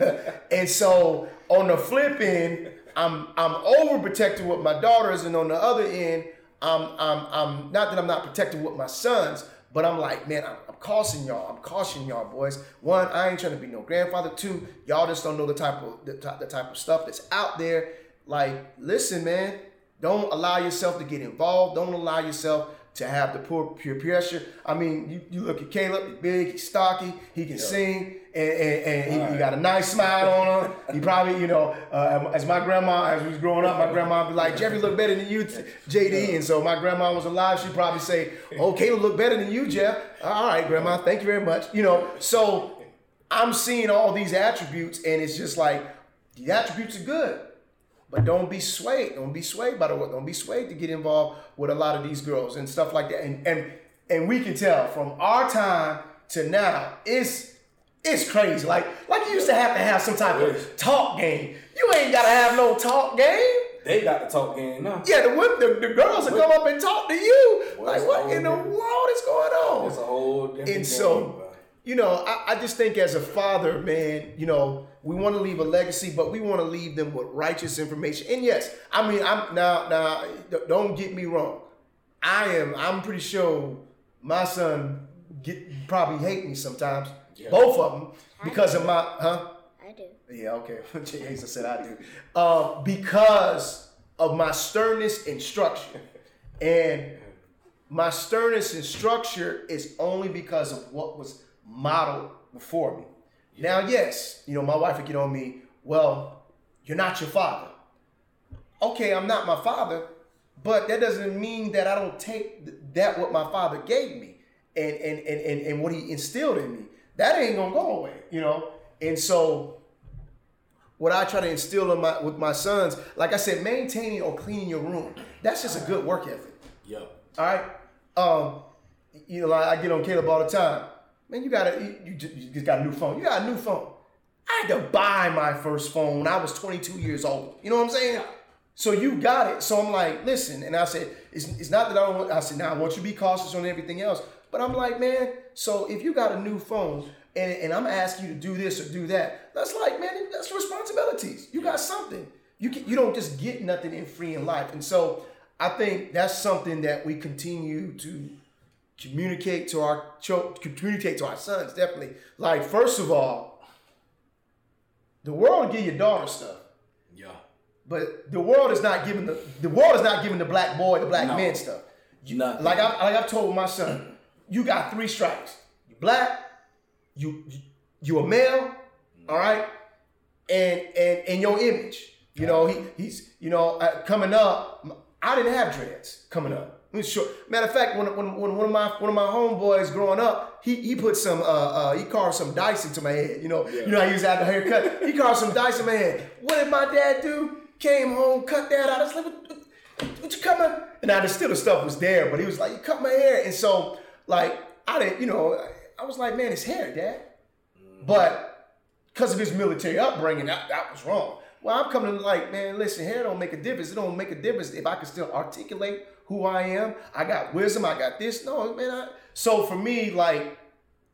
*laughs* and so on the flip end, I'm I'm overprotected with my daughters, and on the other end, I'm I'm I'm not that I'm not protected with my sons, but I'm like, man, I'm, I'm cautioning y'all. I'm cautioning y'all, boys. One, I ain't trying to be no grandfather. Two, y'all just don't know the type of the, the type of stuff that's out there. Like, listen, man, don't allow yourself to get involved. Don't allow yourself to have the poor peer pressure. I mean, you, you look at Caleb, he's big, he's stocky, he can sing, and, and, and he, he got a nice smile on him. He probably, you know, uh, as my grandma, as we was growing up, my grandma would be like, Jeffrey look better than you, JD. And so my grandma was alive, she'd probably say, oh, Caleb look better than you, Jeff. All right, grandma, thank you very much. You know, so I'm seeing all these attributes, and it's just like, the attributes are good. But don't be swayed. Don't be swayed by the word. Don't be swayed to get involved with a lot of these girls and stuff like that. And and and we can tell from our time to now, it's it's crazy. Like like you used to have to have some type of talk game. You ain't gotta have no talk game. They got the talk game now. Yeah, the women, the, the girls will come up and talk to you. Well, like what in the world is going on? It's a whole different And so, you know, I, I just think as a father, man, you know, we want to leave a legacy, but we want to leave them with righteous information. And yes, I mean, I'm now, now, don't get me wrong. I am, I'm pretty sure my son get probably hate me sometimes, Yeah. both of them, because of my, huh? I do. Yeah, okay. *laughs* Jahaziel said I do. Uh, because of my sternness and structure. And my sternness and structure is only because of what was modeled before me. Now, yes, you know, my wife would get on me, well, you're not your father. Okay, I'm not my father, but that doesn't mean that I don't take th- that what my father gave me and and, and, and and what he instilled in me. That ain't gonna go away, you know? And so what I try to instill in my with my sons, like I said, maintaining or cleaning your room, that's just a good work ethic. Yeah. All right. Um, you know, I get on Caleb all the time. Man, you got a you, just, got a new phone. You got a new phone. I had to buy my first phone when I was 22 years old. You know what I'm saying? So you got it. So I'm like, listen, and I said, it's, it's not that I don't want, I said, now I want you to be cautious on everything else. But I'm like, man, so if you got a new phone and, and I'm asking you to do this or do that, that's like, man, that's responsibilities. You got something. You can, you don't just get nothing in free in life. And so I think that's something that we continue to communicate to our communicate to our sons definitely like first of all the world will give your daughter stuff. Yeah. But the world is not giving the the world is not giving the black boy, the black No. man stuff. You not Like I like I've told my son, you got three strikes. You black, you you, you a male, all right, and and and your image. You know he he's you know uh, coming up. I didn't have dreads coming up. Short. Matter of fact, when, when, when one of my one of my homeboys growing up, he he put some uh, uh he carved some dice into my head. You know yeah. you know I used to have the haircut. He carved some dice in my head. What did my dad do? Came home, cut that out. I was like, what, what, what you coming? And now the still the stuff was there, but he was like, you cut my hair, and so like I didn't, you know, I was like, man, it's hair, dad. But because of his military upbringing, that, that was wrong. Well, I'm coming to like, man, listen, hair don't make a difference. It don't make a difference if I can still articulate who I am. I got wisdom. I got this. No, man. I, so for me, like,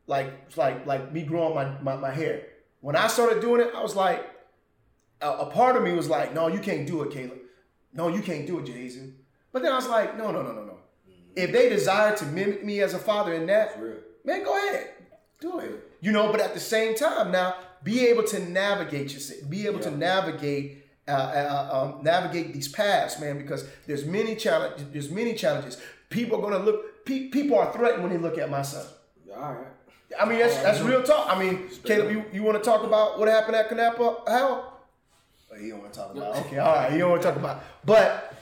like, like, like me growing my, my, my hair. When I started doing it, I was like, a, a part of me was like, no, you can't do it, Caleb. No, you can't do it, Jason. But then I was like, no, no, no, no. If they desire to mimic me as a father in that, man, go ahead, do it. You know, but at the same time, now be able to navigate yourself, be able to navigate, uh, uh, um, navigate these paths, man, because there's many challenges. There's many challenges. People are gonna look. Pe- people are threatened when they look at my son. All right. I mean, that's, that's real talk. I mean, Caleb, you, you want to talk about what happened at Canapa? How? Oh, you don't want to talk about. it. Okay, all right. You don't want to talk about. it. But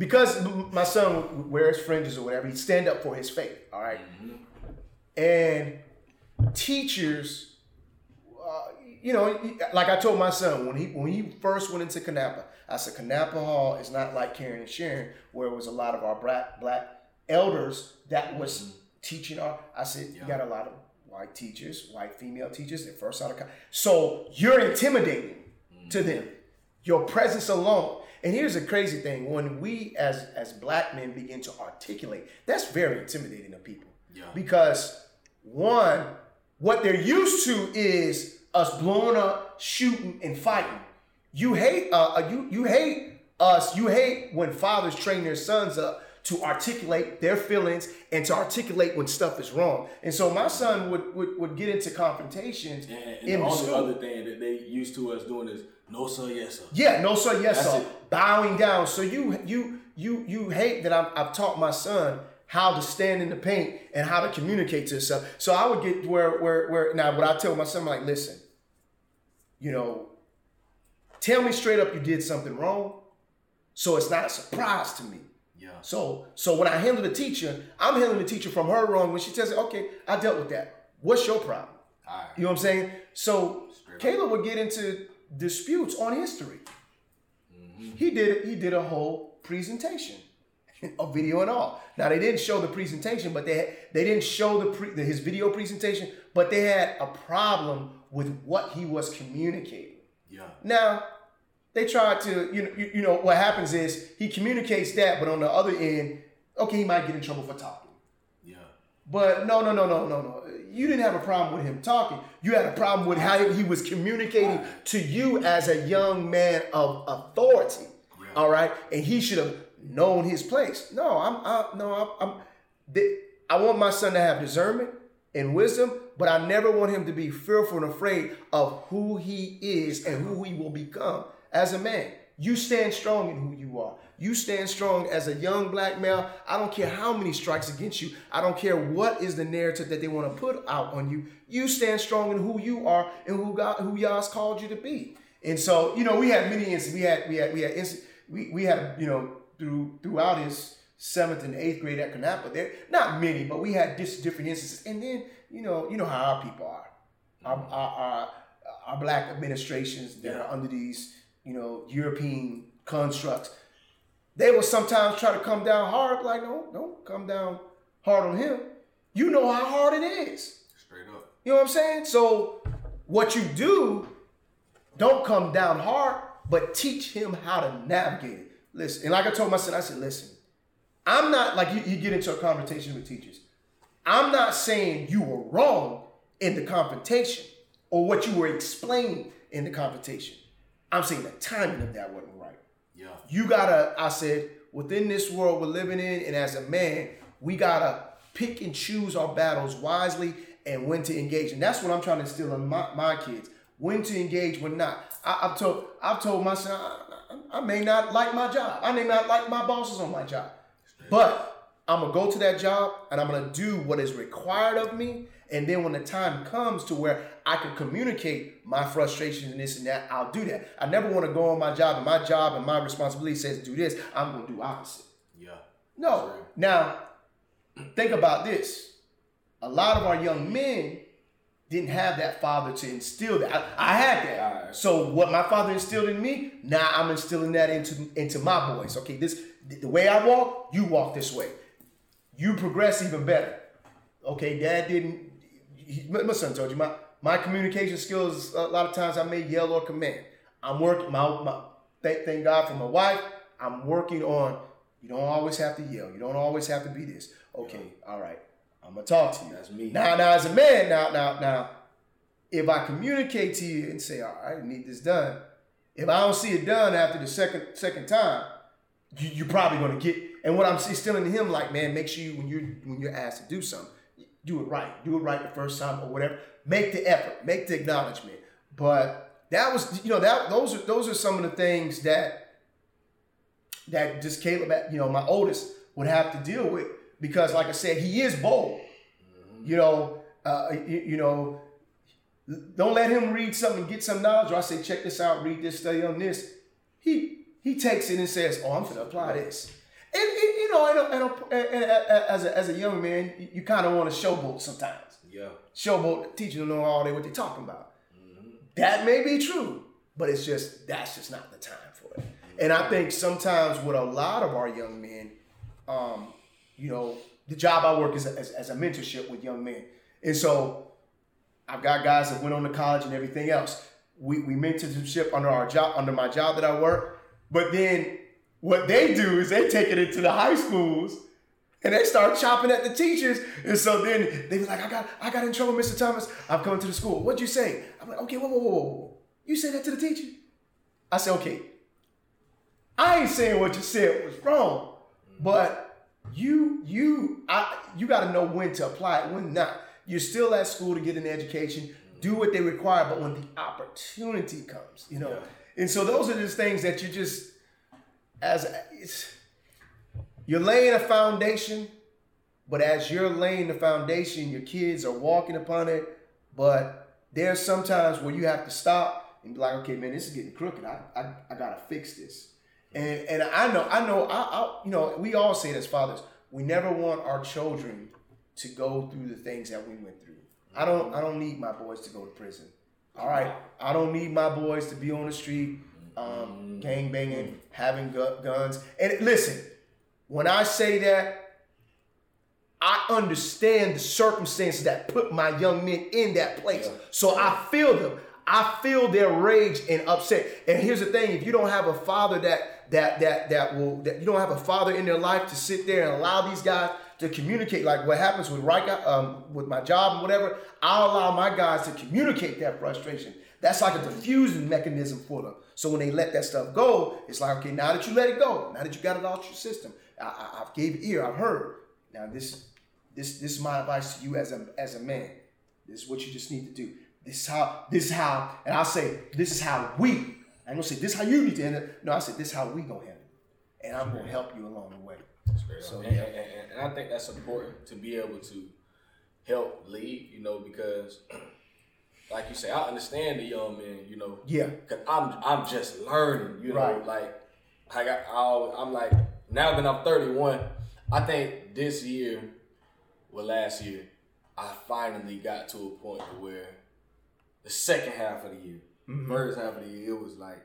because my son wears fringes or whatever, he'd stand up for his faith. All right? Mm-hmm. and teachers, uh, you know, like I told my son when he when he first went into Canapa, I said Canapa Hall is not like Karen and Sharon, where it was a lot of our black black elders that was mm-hmm. teaching our. I said you got a lot of white teachers, white female teachers. They're first out of college, so you're intimidating to mm-hmm. them. Your presence alone. And here's the crazy thing: when we as as black men begin to articulate, that's very intimidating to people. Yeah. Because one, what they're used to is us blowing up, shooting, and fighting. You hate uh, uh, you you hate us. You hate when fathers train their sons up to articulate their feelings and to articulate when stuff is wrong. And so my son would would, would get into confrontations And, and in the the only school. other thing that they used to us doing is no sir, yes sir. Yeah, no sir, yes That's sir. it. Bowing down. So you you you you hate that I'm, I've taught my son how to stand in the paint and how to communicate to himself. So I would get where where where now what I tell my son I'm like, listen, you know, tell me straight up you did something wrong, so it's not a surprise to me. Yeah. So so when I handle the teacher, I'm handling the teacher from her wrong. When she tells me, okay, I dealt with that. What's your problem? All right. You know what I'm saying? So. Caleb would get into disputes on history. Mm-hmm. He did he did a whole presentation, *laughs* a video and all. Now they didn't show the presentation, but they they didn't show the, pre, the his video presentation, but they had a problem with what he was communicating. Yeah. Now, they tried to, you know, you, you know, what happens is he communicates that, but on the other end, okay, he might get in trouble for talking. Yeah. But no, no, no, no, no, no. You didn't have a problem with him talking. You had a problem with how he was communicating to you as a young man of authority. Yeah. All right, and he should have known his place. No, I'm, I, no, I'm, I'm. th- I want my son to have discernment and wisdom, but I never want him to be fearful and afraid of who he is and who he will become as a man. You stand strong in who you are. You stand strong as a young black male. I don't care how many strikes against you. I don't care what is the narrative that they want to put out on you. You stand strong in who you are and who God, who Yah's called you to be. And so, you know, we had many instances. We had, we had, we had, we, we had, you know, through throughout his seventh and eighth grade at Canapa. There, not many, but we had just different instances. And then, you know, you know how our people are. Our, our, our, our black administrations that are under these, you know, European constructs, they will sometimes try to come down hard. Like, no, don't come down hard on him. You know how hard it is. Straight up. You know what I'm saying? So, what you do, don't come down hard, but teach him how to navigate it. Listen, and like I told my son, I said, listen, I'm not like you, you get into a confrontation with teachers. I'm not saying you were wrong in the confrontation or what you were explaining in the confrontation. I'm saying the timing of that wasn't right. Yeah. You gotta, I said, within this world we're living in, and as a man, we gotta pick and choose our battles wisely and when to engage. And that's what I'm trying to instill in my, my kids. when to engage, when not. I, have told I've told my son I, I, may not like my job. I may not like my bosses on my job, but I'm gonna go to that job and I'm gonna do what is required of me. And then when the time comes to where I can communicate my frustrations and this and that, I'll do that. I never want to go on my job and my job and my responsibility says do this. I'm gonna do opposite. Yeah. No. Now, think about this. A lot of our young men didn't have that father to instill that. I, I had that. Right. So what my father instilled in me, now I'm instilling that into into my boys. Okay, this the way I walk, you walk this way. You progress even better. Okay, dad didn't. He, my son told you my my communication skills. A lot of times I may yell or command. I'm working. My, my thank, thank God for my wife. I'm working on. You don't always have to yell. You don't always have to be this. Okay, yeah. all right. I'm gonna talk to you. That's me. Now, now, as a man, now, now, now, if I communicate to you and say, "All right, I need this done," if I don't see it done after the second second time, you, you're probably gonna get. And what I'm instilling in him, like, man, make sure you when you're when you're asked to do something, do it right. Do it right the first time or whatever. Make the effort. Make the acknowledgement. But that was, you know, that those are those are some of the things that that just Caleb, you know, my oldest would have to deal with because, like I said, he is bold. Mm-hmm. You know, uh, you, you, know, don't let him read something and get some knowledge. Or I say, check this out, read this, study on this. He he takes it and says, oh, I'm going to apply this. And, and, you know, and, and, as a as a young man, you, you kind of want to showboat sometimes. Yeah. Showboat, teaching them all day what they're talking about. Mm-hmm. That may be true, but it's just that's just not the time for it. And I think sometimes with a lot of our young men, um, you know, the job I work is as, as a mentorship with young men. And so I've got guys that went on to college and everything else. We, we mentorship under our job, under my job that I work. But then what they do is they take it into the high schools and they start chopping at the teachers. And so then they be like, I got I got in trouble, Mr. Thomas. I'm coming to the school. What'd you say? I'm like, okay, whoa, whoa, whoa, whoa. You said that to the teacher? I said, okay. I ain't saying what you said was wrong, but you you I you got to know when to apply it, when not. You're still at school to get an education. Do what they require, but when the opportunity comes, you know. Yeah. And so those are just things that you just as you're laying a foundation, but as you're laying the foundation, your kids are walking upon it. But there's sometimes where you have to stop and be like, okay, man, this is getting crooked. I I, I gotta fix this. And and I know, I know, I, I you know, we all say it as fathers. We never want our children to go through the things that we went through. I don't I don't need my boys to go to prison. All right. I don't need my boys to be on the street, um, gang banging, having gu- guns. And listen, when I say that, I understand the circumstances that put my young men in that place. Yeah. So I feel them. I feel their rage and upset. And here's the thing: if you don't have a father that that that that will that you don't have a father in their life to sit there and allow these guys to communicate like what happens with right um, with my job and whatever i'll allow my guys to communicate that frustration that's like a diffusing mechanism for them so when they let that stuff go it's like okay now that you let it go now that you got it out your system I, have gave ear i've heard now this this this is my advice to you as a as a man this is what you just need to do this is how this is how and i'll say this is how we I ain't gonna say this is how you need to handle it. No, I said this is how we gonna handle it, and I'm gonna help you along the way. So and, yeah. and, and, and I think that's important to be able to help lead. You know, because like you say, I understand the young men. You know, yeah, because I'm I'm just learning. You know, right. like I got I I'm like now that I'm 31, I think this year, well, last year, I finally got to a point where the second half of the year Mm-hmm. First half of the year, it was like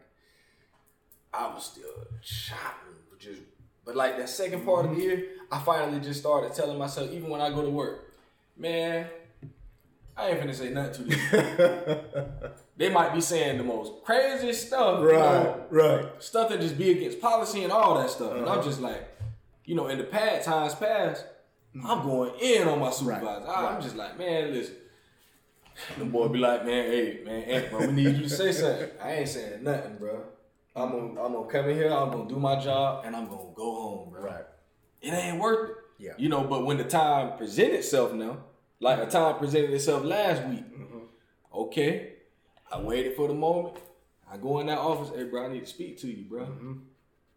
I was still chopping, just but like that second part mm-hmm. of the mm-hmm. year, I finally just started telling myself, even when I go to work, man, I ain't finna say nothing to them. *laughs* they might be saying the most crazy stuff, right? You know, right. Stuff that just be against policy and all that stuff, uh-huh. and I'm uh-huh. just like, you know, in the past times past. I'm going in on my supervisor. Right. I'm just like, man, listen the boy be like, man, hey, man, bro, we need you to say something. I ain't saying nothing, bro. I'm gonna, I'm gonna come in here, I'm gonna do my job, and I'm gonna go home, bro. Right. It ain't worth it. Yeah. You know, but when the time present itself now, like a time presented itself last week, mm-hmm. okay, I waited for the moment. I go in that office. Hey, bro, I need to speak to you, bro.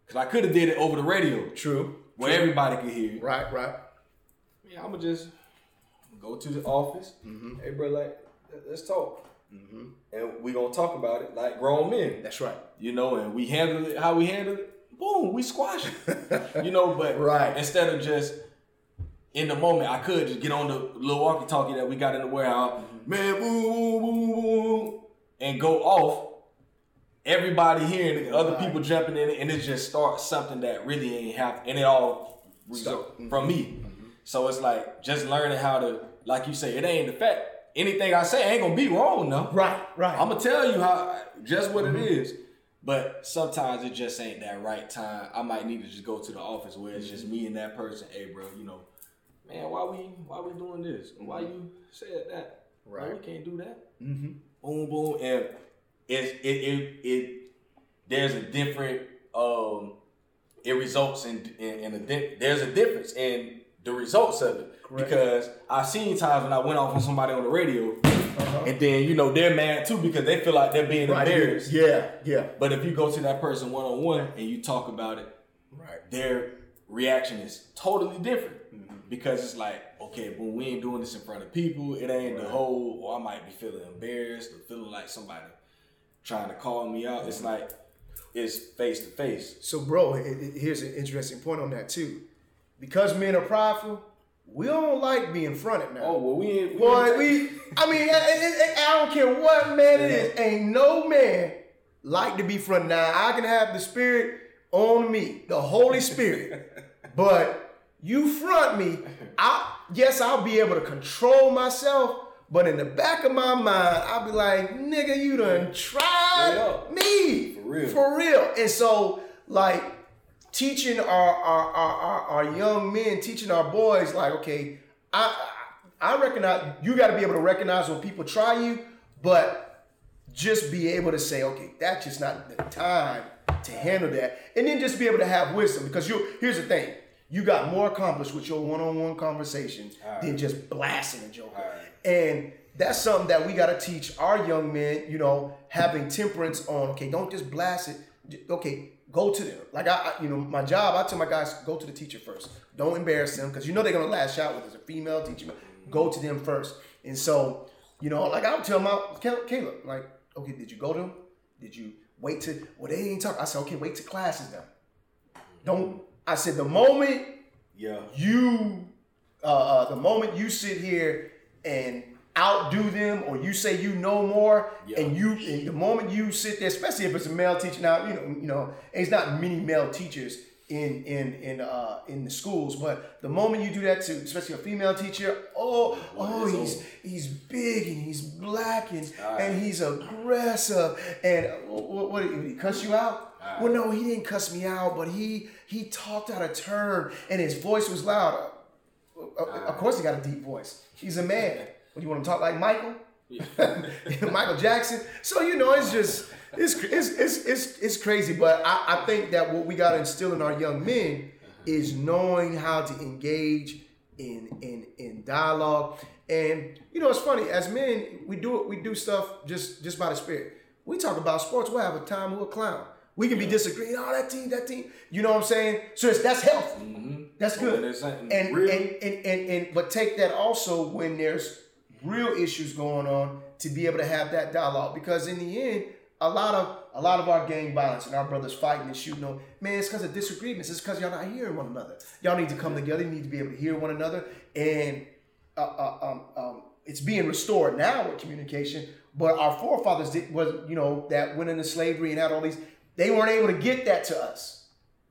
Cause I could have did it over the radio True. where everybody could hear. it. Right, right. Yeah, I'ma just go to the office. Mm-hmm. Hey, bro, like let's talk, and we gonna talk about it like grown men. That's right. you know, and we handle it how we handle it. Boom, we squash it. *laughs* you know, but Right. instead of just in the moment, I could just get on the little walkie-talkie that we got in the warehouse, mm-hmm. man, boom, boom, boom, boom, and go off. Everybody hearing it, other people jumping in it, and it just starts something that really ain't happening, and it all result Start- mm-hmm. from me. Mm-hmm. So it's like just learning how to, like you say, it ain't the fact. Anything I say ain't gonna be wrong, no. Right, right. I'm gonna tell you how just what it is. But sometimes it just ain't that right time. I might need to just go to the office where it's just me and that person. Hey, bro, you know, man, why we why we doing this? Why you said that? Bro, Right. we can't do that. mm-hmm. Boom, boom, and it it it, it there's a different um it results in in, in a di- there's a difference in the results of it Correct. because I've seen times when I went off on somebody on the radio Uh-huh. and then you know they're mad too because they feel like they're being Right. embarrassed. Yeah, yeah. But if you go to that person one on one and you talk about it, Right. their reaction is totally different Mm-hmm. Because it's like, okay, but we ain't doing this in front of people. It ain't the whole. Or I might be feeling embarrassed or feeling like somebody trying to call me out. It's mm-hmm. like it's face to face. So, bro, it, it- here's an interesting point on that too. Because men are prideful, we don't like being fronted now. Oh well, we ain't. We Boy, ain't we, I mean, I, I- I don't care what man it is. Ain't no man like to be fronted. Now, I can have the spirit on me, the Holy Spirit, *laughs* but you front me, *laughs* I yes, I'll be able to control myself, but in the back of my mind, I'll be like, nigga, you done tried me. For real. For real. And so, like, teaching our our, our, our, young men, teaching our boys, like, okay, I I recognize you got to be able to recognize when people try you, but just be able to say, okay, that's just not the time to handle that, and then just be able to have wisdom. Because you here's the thing, you got more accomplished with your one-on-one conversations than just blasting a joke. And that's something that we got to teach our young men, you know, having temperance on, okay, don't just blast it. Okay, go to them. Like, I, I you know, my job, I tell my guys, go to the teacher first. Don't embarrass them because you know they're going to lash out with us. A female teacher, go to them first. And so, you know, like I'll tell my, Caleb, like, okay, did you go to them? Did you wait to, well, they ain't talk. I said, okay, wait till class is done. Don't, I said, the moment Yeah. you uh, uh, the moment you sit here and outdo them or you say you know more Yeah. and you and the moment you sit there especially if it's a male teacher now you know you know it's not many male teachers in in in uh in the schools but the moment you do that to especially a female teacher oh oh he's he's big and he's black and Alright. and he's aggressive and what, what did he cuss you out Alright. well no he didn't cuss me out but he he talked out of turn and his voice was loud of course, he got a deep voice. He's a man. What, you want to talk like Michael? *laughs* Michael Jackson. So you know, it's just it's it's it's it's, it's crazy. But I, I think that what we got to instill in our young men is knowing how to engage in in in dialogue. And you know, it's funny as men, we do we do stuff just just by the spirit. We talk about sports. We'll have a time a clown. We can be disagreeing. Oh, that team, that team. You know what I'm saying? So it's, that's healthy. That's Oh, good. And, and, and, and, and but take that also when there's real issues going on to be able to have that dialogue because in the end a lot of a lot of our gang violence and our brothers fighting and shooting on man it's because of disagreements it's because y'all not hearing one another y'all need to come together you need to be able to hear one another and uh, uh, um, um, it's being restored now with communication but our forefathers did was you know that went into slavery and had all these they weren't able to get that to us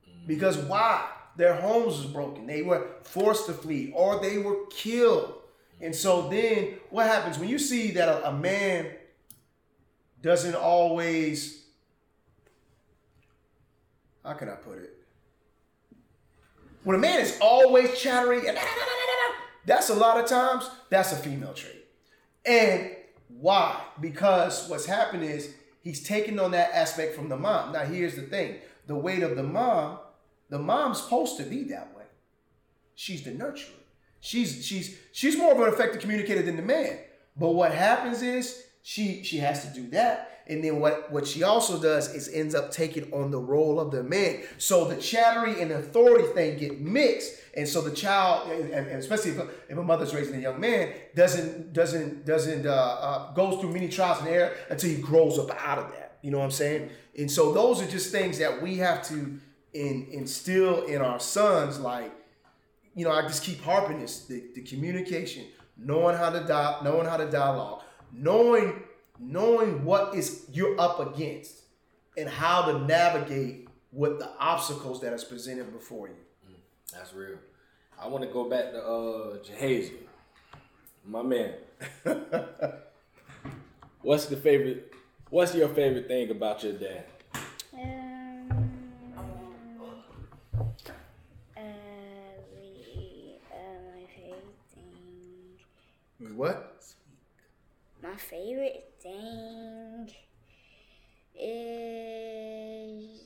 mm-hmm. because why? Their homes was broken. They were forced to flee or they were killed. Mm-hmm. And so then what happens when you see that a, a man doesn't always how can I put it? When a man is always chattering and that's a lot of times that's a female trait. And why? Because what's happened is he's taking on that aspect from the mom. Now here's the thing. The weight of the mom, the mom's supposed to be that way. She's the nurturer. She's she's she's more of an effective communicator than the man. But what happens is she she has to do that. And then what what she also does is ends up taking on the role of the man. So the chattery and authority thing get mixed. And so the child, and, and especially if, if a mother's raising a young man, doesn't doesn't doesn't uh, uh, goes through many trials and error until he grows up out of that. You know what I'm saying? And so those are just things that we have to in, instill in our sons. Like, you know, I just keep harping this: the, the communication, knowing how to di- knowing how to dialogue, knowing knowing what is you're up against, and how to navigate with the obstacles that is presented before you. That's real. I want to go back to uh Jahaziel, my man. *laughs* what's the favorite? What's your favorite thing about your dad? Um, uh, we, uh, my favorite thing. What? My favorite thing is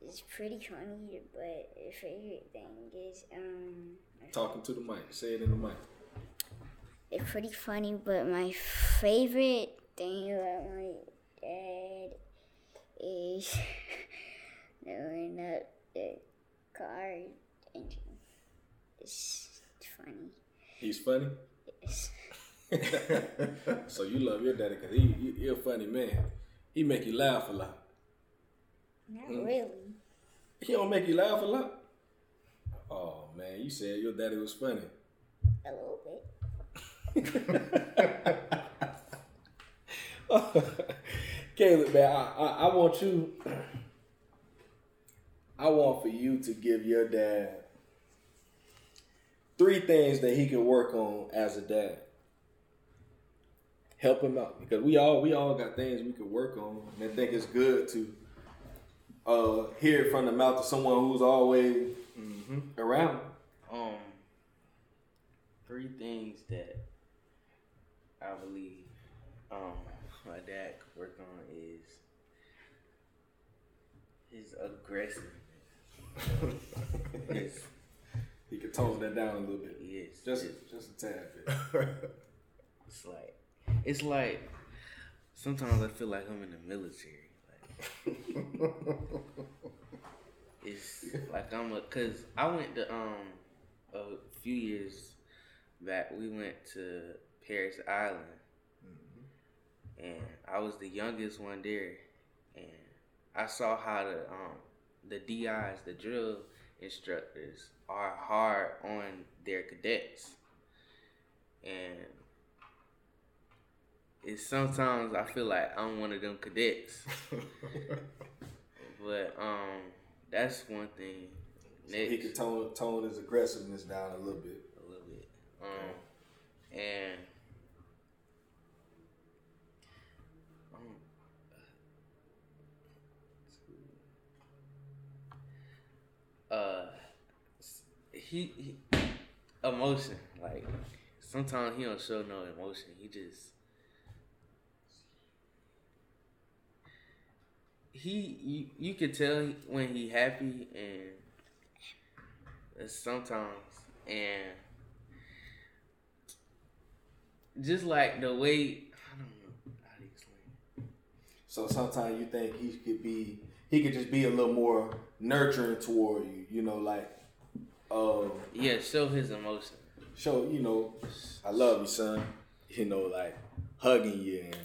it's pretty funny, but the favorite thing is um. Talking to the mic. Say it in the mic. It's pretty funny, but my favorite thing about my dad is *laughs* knowing up the car engine. It's funny. He's funny. Yes. *laughs* so you love your daddy because he, he he a funny man. He make you laugh a lot. Not mm. really. He don't make you laugh a lot. Oh man, you said your daddy was funny. A little bit. *laughs* Caleb, man, I, I, I want you. I want for you to give your dad three things that he can work on as a dad. Help him out because we all we all got things we could work on, and I think it's good to uh, hear from the mouth of someone who's always around. Um, three things that I believe um my dad could work on is his aggressiveness. *laughs* his, He could tone that down a little bit, yes, just it's, just a tad bit. *laughs* it's like it's like sometimes I feel like I'm in the military. Like it's like I'm a cause I went to um a few years back we went to Parris Island and I was the youngest one there and I saw how the um the DIs, the drill instructors are hard on their cadets. And it's sometimes I feel like I'm one of them cadets. *laughs* but um that's one thing. Next, He could tone tone his aggressiveness down a little bit. a little bit. Um, and um, uh, he, he emotion like sometimes he don't show no emotion. He just he you, you can tell when he happy and sometimes and just like the way I don't know how to explain. So sometimes you think he could be, he could just be a little more nurturing toward you. You know, like, um, Yeah, show his emotion. show you know, I love you, son. You know, like hugging you and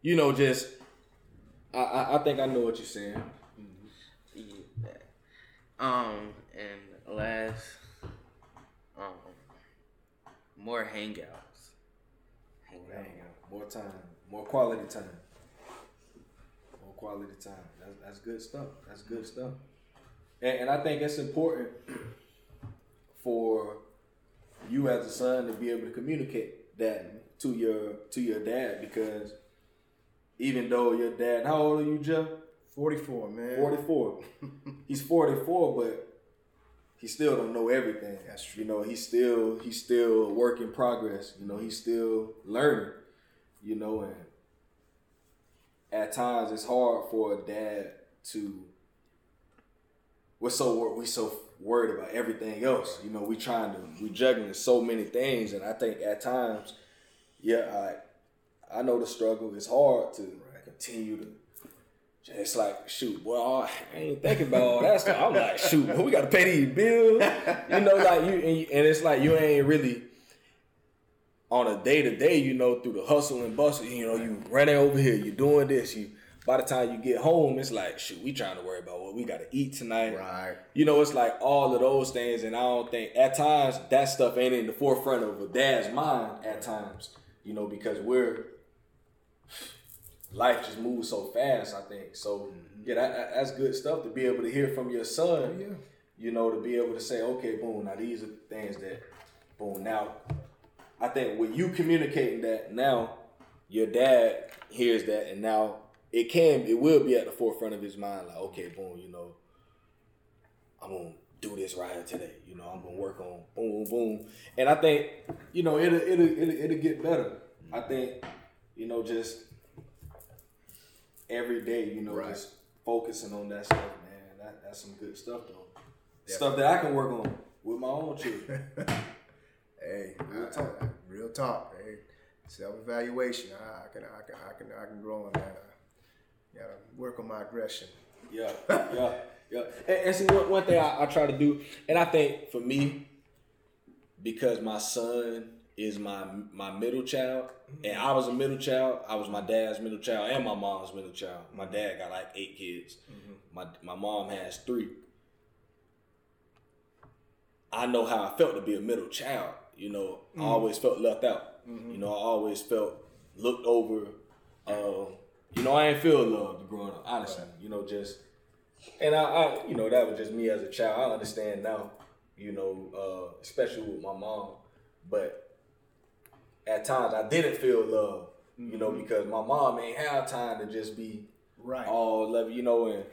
you know, just I I, I think I know what you're saying. Yeah, that. Um, and last, um, more hangouts. Hang out. Hang more time, more quality time, more quality time. That's that's good stuff. That's good stuff. And, and I think it's important *clears throat* for you as a son to be able to communicate that to your to your dad because even though your dad, how old are you, Jeff? 44, man. 44. *laughs* he's 44, but he still don't know everything. That's true. You know, he's still he's still a work in progress. You know, he's still learning. You know, and at times it's hard for a dad to. We're so we so worried about everything else. You know, we trying to we juggling so many things, and I think at times, yeah, I I know the struggle. It's hard to continue to. It's like shoot, boy. I ain't thinking about all that stuff. I'm like, shoot, boy, we got to pay these bills. You know, like you, and, you, and it's like you ain't really on a day to day. You know, through the hustle and bustle. You know, you running over here, you doing this. You by the time you get home, it's like, shoot, we trying to worry about what we got to eat tonight. Right. You know, it's like all of those things, and I don't think at times that stuff ain't in the forefront of a dad's mind at times. You know, because we're life just moves so fast. I think so. Mm-hmm. Yeah, that, that's good stuff to be able to hear from your son. Oh, yeah. You know, to be able to say, okay, boom, now these are things that, boom, now. I think with you communicating that now, your dad hears that, and now it can, it will be at the forefront of his mind. Like, okay, boom, you know, I'm gonna do this right here today. You know, I'm gonna work on boom, boom, boom. And I think, you know, it'll it'll it'll, it'll get better. I mm-hmm. think, you know, just every day, you know, Right. just focusing on that stuff, man. That that's some good stuff though. Stuff that I can work on with my own children. *laughs* Hey, Real I- talk. I- I- real talk. Hey, self evaluation. I, I can, I can, I can, I can grow on that. I gotta work on my aggression. Yeah, *laughs* yeah, yeah. And, and see, one, one thing I try to do, and I think for me, because my son is my my middle child, and I was a middle child. I was my dad's middle child and my mom's middle child. My dad got like eight kids. My my mom has three. I know how I felt to be a middle child. You know, I always felt left out. You know, I always felt looked over. Um, you know, I ain't feel loved growing up. Honestly, you know, just and I, I, you know, that was just me as a child. I understand now. You know, uh, especially with my mom, but at times I didn't feel love. You know, mm-hmm. because my mom ain't have time to just be Right. all love, you know, and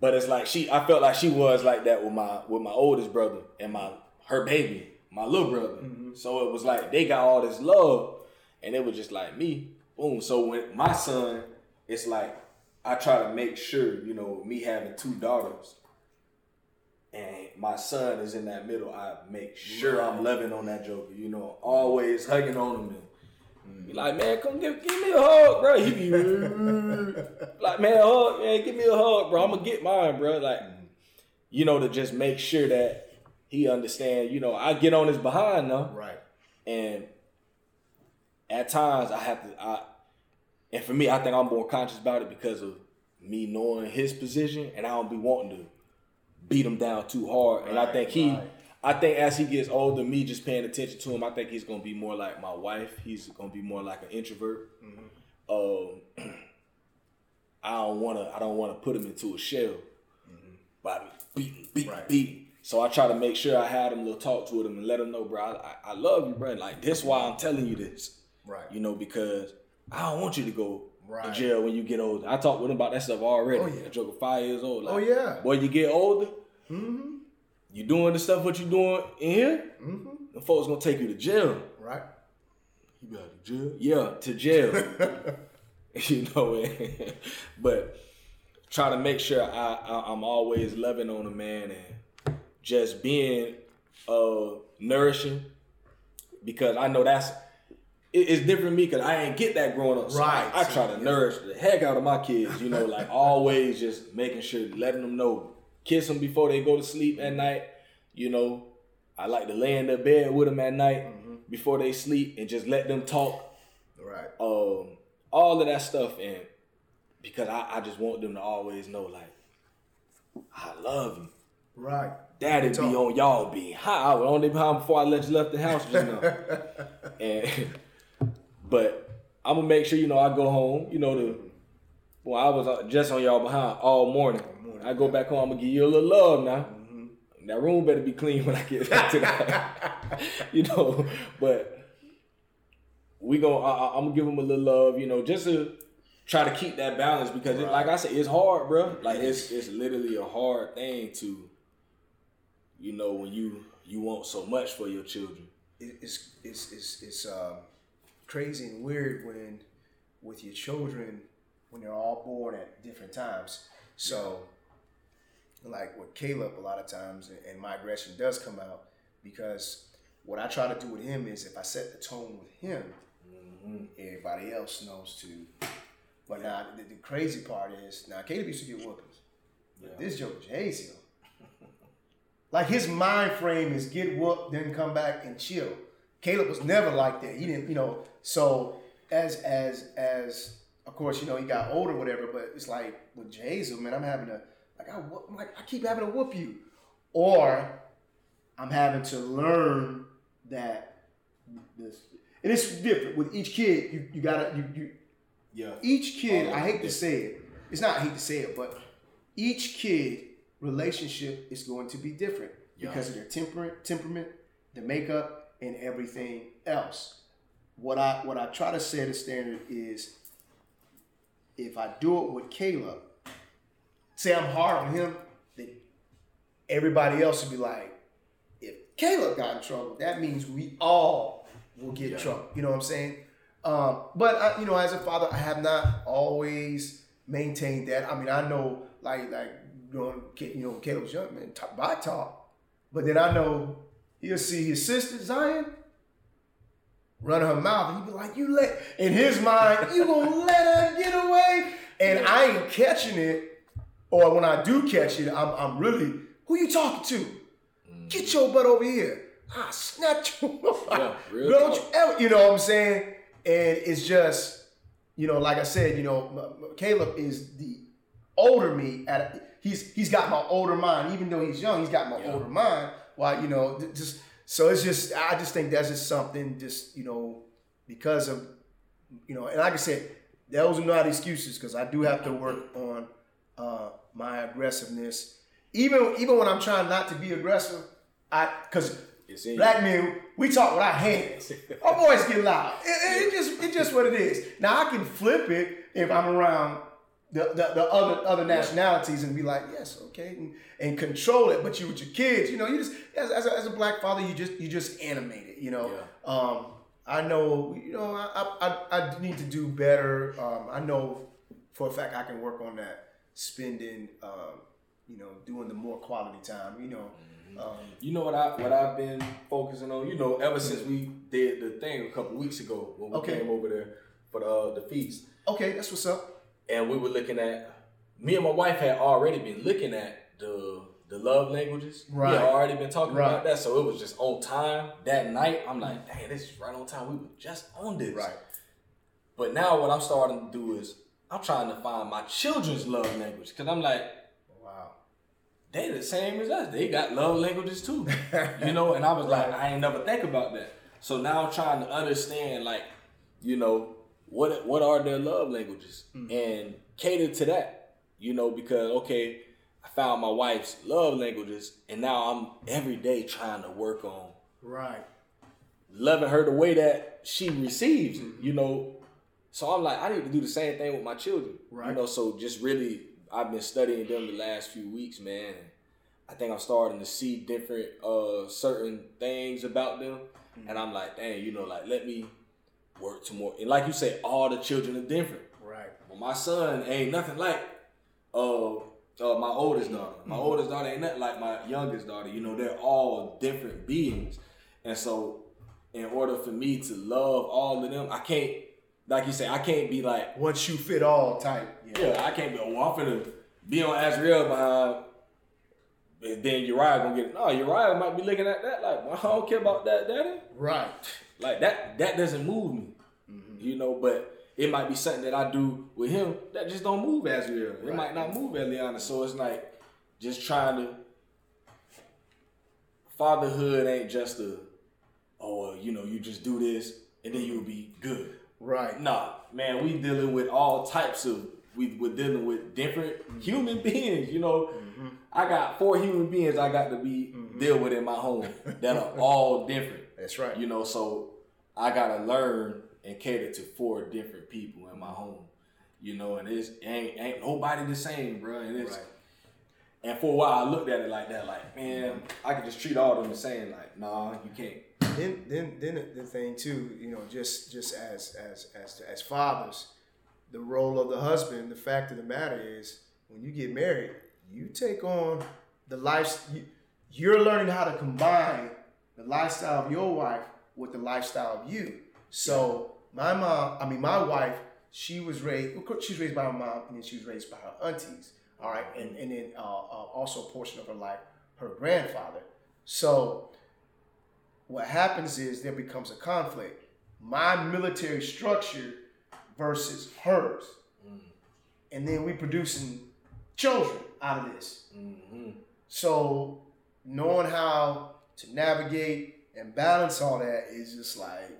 but it's like she I felt like she was like that with my with my oldest brother and my her baby, my little brother. Mm-hmm. So it was like they got all this love and it was just like me. Boom. So when my son, it's like I try to make sure, you know, me having two daughters and my son is in that middle, I make sure I'm loving on that joker, you know, always hugging on him and be like, man, come give, give me a hug, bro. He be *laughs* like, man, hug, man, give me a hug, bro. I'm gonna get mine, bro. Like, mm-hmm. you know, to just make sure that he understand. You know, I get on his behind now, Right. and at times I have to. I and for me, I think I'm more conscious about it because of me knowing his position, and I don't be wanting to beat him down too hard. and I think he, right. I think as he gets older, me just paying attention to him, I think he's gonna be more like my wife. He's gonna be more like an introvert. Um, *clears throat* I don't wanna, I don't wanna put him into a shell by me beating, beating, Right. beating. So I try to make sure I had him a little talk to him and let him know, bro, I, I, love you, bro. Like this, why I'm telling you this, Right. you know, because I don't want you to go to Right. jail when you get older. I talked with him about that stuff already. Oh, yeah. Joker five years old. Like, Oh, yeah. Boy, you get older, Mm-hmm. you doing the stuff what you doing in here, Mm-hmm. the folks gonna take you to jail. Right. You like, to jail? Yeah, to jail. *laughs* you know, *laughs* but try to make sure I, I I'm always loving on a man and just being uh nourishing because I know that's it- it's different for me because I ain't get that growing up. So Right. I, I try to nourish the heck out of my kids. You know, like *laughs* always just making sure letting them know, kiss them before they go to sleep at night. You know, I like to lay in their bed with them at night before they sleep and just let them talk Right. um, all of that stuff, and because I, I just want them to always know, like, I love you. Right. Daddy be on y'all be high. I was on their behind before I let you left the house just now. *laughs* and but I'm gonna make sure you know I go home. You know the well I was uh, just on y'all behind all morning. I go back home. I'm gonna give you a little love now. That room better be clean when I get back to that. *laughs* you know, but we go. I, I'm gonna give him a little love. You know, just to try to keep that balance because, it, like I said, it's hard, bro. Like it's it's literally a hard thing to, you know, when you you want so much for your children. It's it's it's it's um, crazy and weird when with your children when they're all born at different times. So, like with Caleb, a lot of times, and- my aggression does come out because what I try to do with him is if I set the tone with him, Mm-hmm. Everybody else knows too. But now the, the, crazy part is now Caleb used to get whoopings. Yeah. This joke is like his mind frame is get whooped, then come back and chill. Caleb was never like that. He didn't, you know. So as as as of course, you know, he got older, whatever. But it's like with Jahaziel, man, I'm having to I like I keep having to whoop you, or I'm having to learn that this, and it's different with each kid. You you gotta you you yeah. Each kid, I hate to say it. It's not I hate to say it, but each kid relationship is going to be different yeah. because of their temperament, temperament, the makeup, and everything else. What I what I try to set a standard is if I do it with Caleb, say I'm hard on him, then everybody else will be like, if Caleb got in trouble, that means we all will get yeah. trouble. You know what I'm saying? Um, but I, you know, as a father, I have not always maintained that. I mean, I know, like, like you know, you know, Caleb's young man, talk by talk, but then I know he'll see his sister Zion run her mouth, and he'd be like, "You let," in his mind, you gonna let her get away, and I ain't catching it, or when I do catch it, I'm, I'm really, who you talking to? Get your butt over here. I snatch you. *laughs* Yeah, Don't you ever, you know what I'm saying? And it's just, you know, like I said, you know, Caleb is the older me. At he's he's got my older mind, even though he's young. He's got my yeah. older mind. Why, you know, just so it's just I just think that's just something, just you know, because of, you know, and like I said, those are not excuses because I do have to work on uh, my aggressiveness. Even even when I'm trying not to be aggressive, I because Black men, we talk with our hands. *laughs* Our voice get loud. It, it, it, just it's just what it is. Now I can flip it if I'm around the, the, the other other nationalities and be like, yes, okay, and, and control it. But you with your kids, you know, you just as, as, a, as a black father, you just you just animate it. You know, yeah. um, I know, you know, I, I I need to do better. Um, I know for a fact I can work on that spending, um, you know, doing the more quality time. You know. Mm-hmm um, you know what I what I've been focusing on. You know, ever since we did the thing a couple weeks ago when we okay. came over there for the uh, the feast. Okay, that's what's up. And we were looking at. Me and my wife had already been looking at the the love languages. Right. We had already been talking right. about that, so it was just on time that night. I'm like, dang, this is right on time. We were just on this. Right. But now what I'm starting to do is I'm trying to find my children's love language because I'm like wow, they the same as us. They got love languages too. *laughs* you know, and I was like, I ain't never think about that. So now I'm trying to understand, like, you know, what what are their love languages mm-hmm. and cater to that. You know, because okay, I found my wife's love languages, and now I'm every day trying to work on right loving her the way that she receives. Mm-hmm. You know, so I'm like, I need to do the same thing with my children. Right. You know, so just really I've been studying them the last few weeks, man. I think I'm starting to see different uh certain things about them. Mm-hmm. And I'm like, dang, you know, like let me work to more and like you say, all the children are different. Right. Well my son ain't nothing like uh uh, my oldest daughter. My mm-hmm. oldest daughter ain't nothing like my youngest daughter. You know, they're all different beings. And so in order for me to love all of them, I can't like you say, I can't be like one shoe fit all type. Yeah, yeah I can't be. Oh, I'm finna be on Azriel behind. And then Uriah gonna get it. No, Uriah might be looking at that like, well, I don't care about that, daddy. Right. Like that. That doesn't move me. Mm-hmm. You know, but it might be something that I do with him that just don't move Azriel. Right. It might not move Eliana. So it's like just trying to. Fatherhood ain't just a, oh, you know, you just do this and then you'll be good. Right. Nah, man, we dealing with all types of we we're dealing with different human *laughs* beings. You know, mm-hmm. I got four human beings I got to be mm-hmm. deal with in my home that are all *laughs* different. That's right. You know, so I gotta learn and cater to four different people in my home. You know, and it's ain't ain't nobody the same, bro. And it's right. and for a while I looked at it like that, like man, I could just treat all of them the same. Like, nah, you can't then then then the thing too, you know, just just as as as as fathers, the role of the husband. The fact of the matter is, when you get married, you take on the life. You, you're learning how to combine the lifestyle of your wife with the lifestyle of you. So my mom, I mean, my wife, she was raised, course, she was raised by her mom, and then she was raised by her aunties. All right, and and then uh, uh, also a portion of her life, her grandfather. So, what happens is there becomes a conflict. My military structure versus hers, and then we producing children out of this. Mm-hmm. So knowing how to navigate and balance all that is just like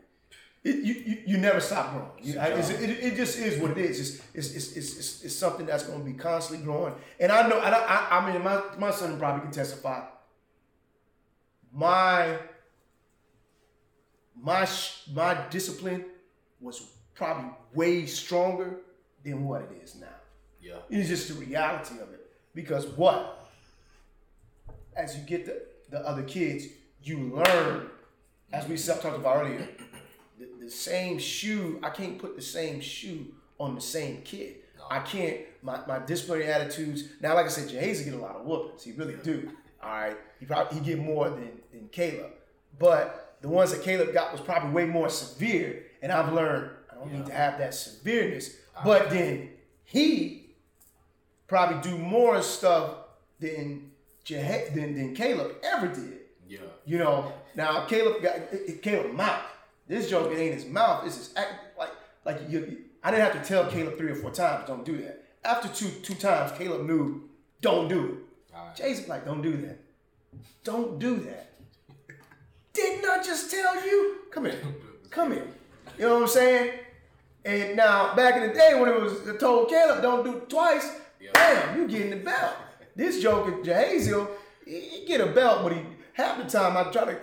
it, you, you you never stop growing. You- I- it, it just is what it is. It's it's, it's, it's, it's, something that's going to be constantly growing. And I know, I, I, I mean, my my son probably can testify. My my sh- my discipline was probably way stronger than what it is now. Yeah. It's just the reality of it. Because what? As you get the, the other kids, you learn, as we talked about earlier, the, the same shoe, I can't put the same shoe on the same kid. I can't, my, my disciplinary attitudes, now like I said, Jahazy get a lot of whoopings. He really do. All right. He probably he get more than, than Caleb. But the ones that Caleb got was probably way more severe. And I've learned I don't need to have that severeness. But then he probably do more stuff than Jah- than, than Caleb ever did. Yeah. You know, now Caleb got Caleb mouth. This joke it ain't his mouth. It's his act. Like like you, I didn't have to tell Caleb three or four times don't do that. After two two times, Caleb knew don't do it. Alright. Jason like don't do that. Don't do that. Didn't I just tell you? Come here. *laughs* Come here. You know what I'm saying? And now back in the day when it was I told Caleb don't do it twice, Yeah. bam, you getting the belt. This joker, Jahaziel, he, he get a belt, but he half the time I try to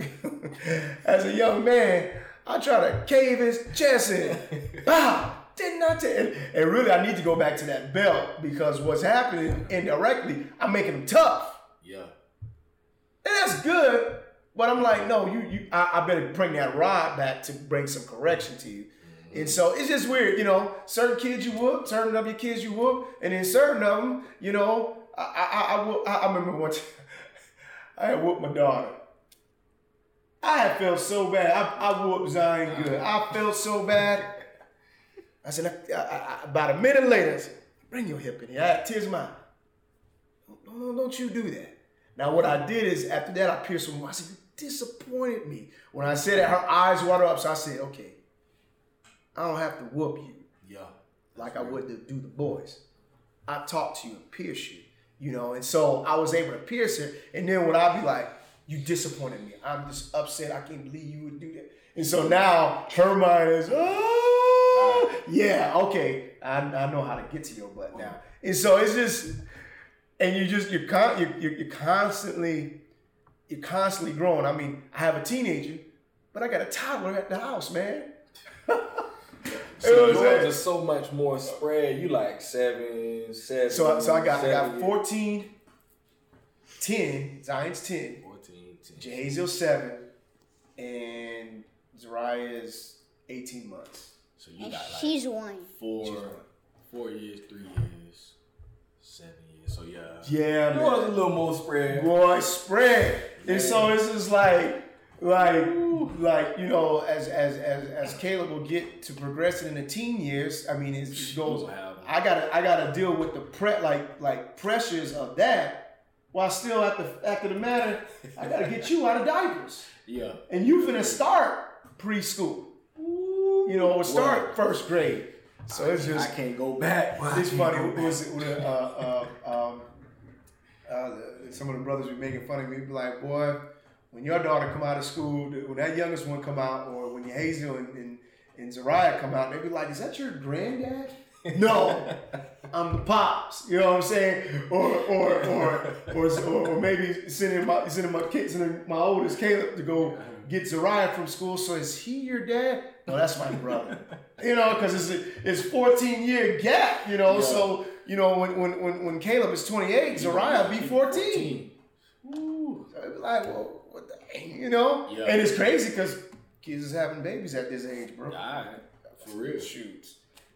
*laughs* as a young man, I try to cave his chest in. *laughs* Bow. Didn't I tell and, and really I need to go back to that belt because what's happening indirectly, I'm making him tough. Yeah. And that's good. But I'm like, no, you, you, I, I better bring that rod back to bring some correction to you. And mm-hmm. so it's just weird, you know. Certain kids you whoop, certain of your kids you whoop, and then certain of them, you know. I, I, I, whoop- I, I remember one *laughs* time I had whooped my daughter. I had felt so bad. I, I whooped Zion good. I *laughs* felt so bad. I said, I, about a minute later, I said, bring your hip in here. I had tears in my. No, no, don't you do that. Now, what I did is after that, I pierced more. I said, disappointed me. When I said that, her eyes water up. So I said, Okay, I don't have to whoop you Yeah. like I would to do the boys. I talk to you and pierce you, you know. And so I was able to pierce her. And then when I'd be like, You disappointed me. I'm just upset. I can't believe you would do that. And so now her mind is, Oh, yeah, okay. I, I know how to get to your butt now. And so it's just, and you just you're con- you're, you're, you're constantly you're constantly growing. I mean, I have a teenager, but I got a toddler at the house, man. *laughs* So It was yours a- is so much more spread. You like seven, seven. So, I- so I got I got seven, 14, 10, Zion's 10, 14, 10. Jahaziel 7, and Zariah is 18 months. So you And got like she's one. four, She's one. four years, three years, seven years. So yeah. Yeah, Yours a little more spread. Boy, spread. And so it's just like, like, like you know, as as as as Caleb will get to progressing in the teen years. I mean, it goes. I gotta I gotta deal with the pre like like pressures of that, while still at the after the matter, I gotta get you out of diapers, *laughs* Yeah. and you finna start preschool. You know, or start first grade. So it's I just can't go back. I it's funny. Was it uh, uh, um, uh, some of the brothers be making fun of me. Be like, boy, when your daughter come out of school, when that youngest one come out, or when your Hazel and, and, and Zariah come out, they be like, is that your granddad? *laughs* no, I'm the pops. You know what I'm saying? Or or or or, or, or maybe sending my sending my kids, sending my oldest Caleb to go get Zariah from school. So is he your dad? No, that's my brother. *laughs* You know, because it's a, it's 14 year gap. You know, Yeah. so you know when when when, when Caleb is 28, Zariah be 14. Ooh, so be like, well, what the you know? Yeah. And it's crazy because kids is having babies at this age, bro. Alright. For real. Shoot.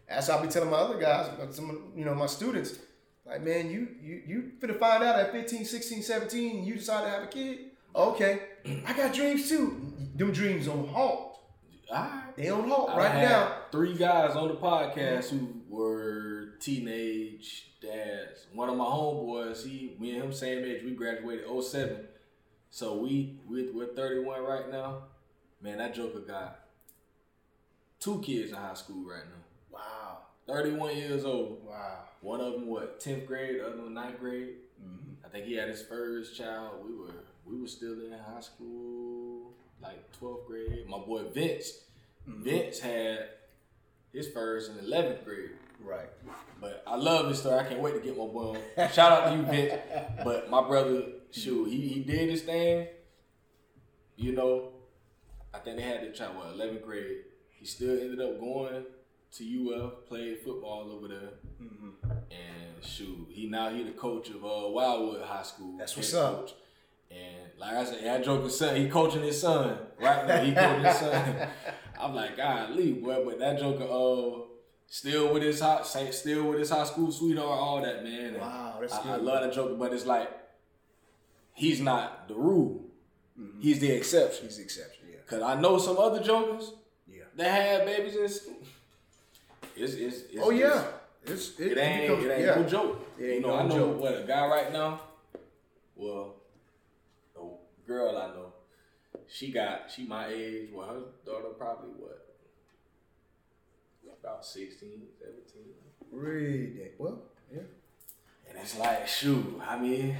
That's how I be telling my other guys, some you know, my students, like, man, you you you finna find out at 15, 16, 17, you decide to have a kid. Okay. I got dreams too. Them dreams on halt. Alright. They on halt I right now. Three guys on the podcast who were teenage dads. One of my homeboys, he, me and him same age. We graduated 07. So we, we we're 31 right now. Man, that Joker got two kids in high school right now. Wow. 31 years old. Wow. One of them what 10th grade, the other one ninth grade. Mm-hmm. I think he had his first child. We were we were still in high school, like 12th grade. My boy Vince, Mm-hmm. Vince had his first in 11th grade. Right. But I love his story. I can't wait to get my boy on. Shout out to you, Vince. *laughs* But my brother, shoot, he, he did his thing. You know, I think they had to try what, 11th grade. He still ended up going to UF, played football over there. Mm-hmm. And shoot, he now he the coach of uh, Wildwood High School. That's what's up. Coach. And like I said, that Joker's son, he coaching his son. Right now, he coaching his son. *laughs* I'm like, God, leave, boy. But that Joker, uh, still with his high, still with his high school sweetheart, all that, man. And Wow, that's I, I love that joke, but it's like he's not the rule. Mm-hmm. He's the exception. He's the exception. Yeah. Cause I know some other Jokers Yeah. that had babies in school. It's, it's, it's, Oh yeah. it's- It's it ain't, becomes- it ain't yeah. no joke. It ain't you know, no I know joke. what a guy right now. Well, a girl I know, she got she my age. Well, her daughter probably what about 16, 17. Really? Well, yeah. And it's like, shoot, I mean,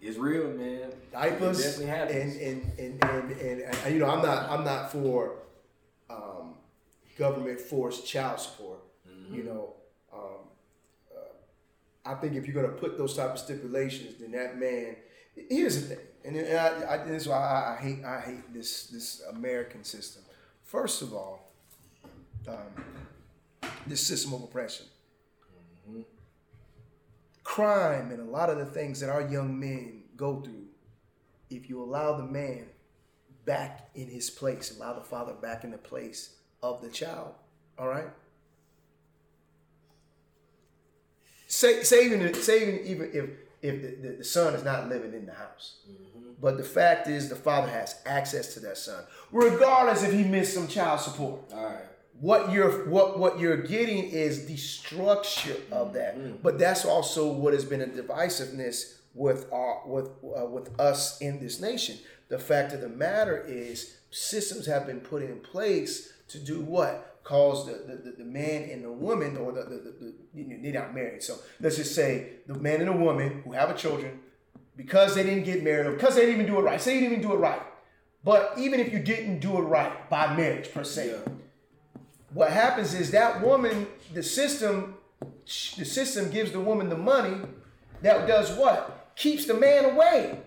it's real, man. diapers It definitely happens. and and, and, and, and you know I'm not I'm not for um, government forced child support. Mm-hmm. You know, um, uh, I think if you're gonna put those type of stipulations, then that man. Here's the thing, and, and I, I, this is why I, I hate I hate this this American system. First of all, um, this system of oppression crime and a lot of the things that our young men go through, if you allow the man back in his place, allow the father back in the place of the child, all right? Say, say even, if, if the, the, the son is not living in the house. But the fact is, the father has access to that son, regardless if he missed some child support All right. What you're what what you're getting is the structure of that. But that's also what has been a divisiveness with our with uh, with us in this nation. The fact of the matter is systems have been put in place to do what? Cause the the, the, man and the woman or the, the, the, the they're not married. So let's just say the man and the woman who have a children because they didn't get married or because they didn't even do it right say you didn't even do it right. But even if you didn't do it right by marriage per se Yeah. What happens is that woman, the system, the system gives the woman the money that does what? Keeps the man away.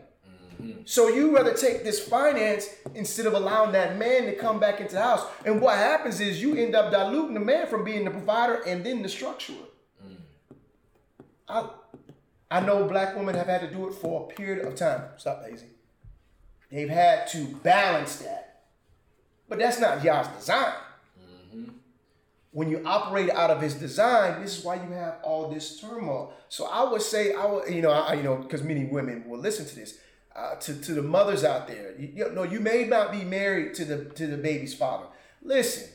Mm-hmm. So you rather take this finance instead of allowing that man to come back into the house. And what happens is you end up diluting the man from being the provider and then the structurer. Mm. I, I know black women have had to do it for a period of time. Stop, lazy. They've had to balance that. But that's not Yah's design when you operate out of his design, this is why you have all this turmoil. So I would say, I would, you know, I, you know, because many women will listen to this. Uh, to, to the mothers out there, you, you know, you may not be married to the to the baby's father. Listen,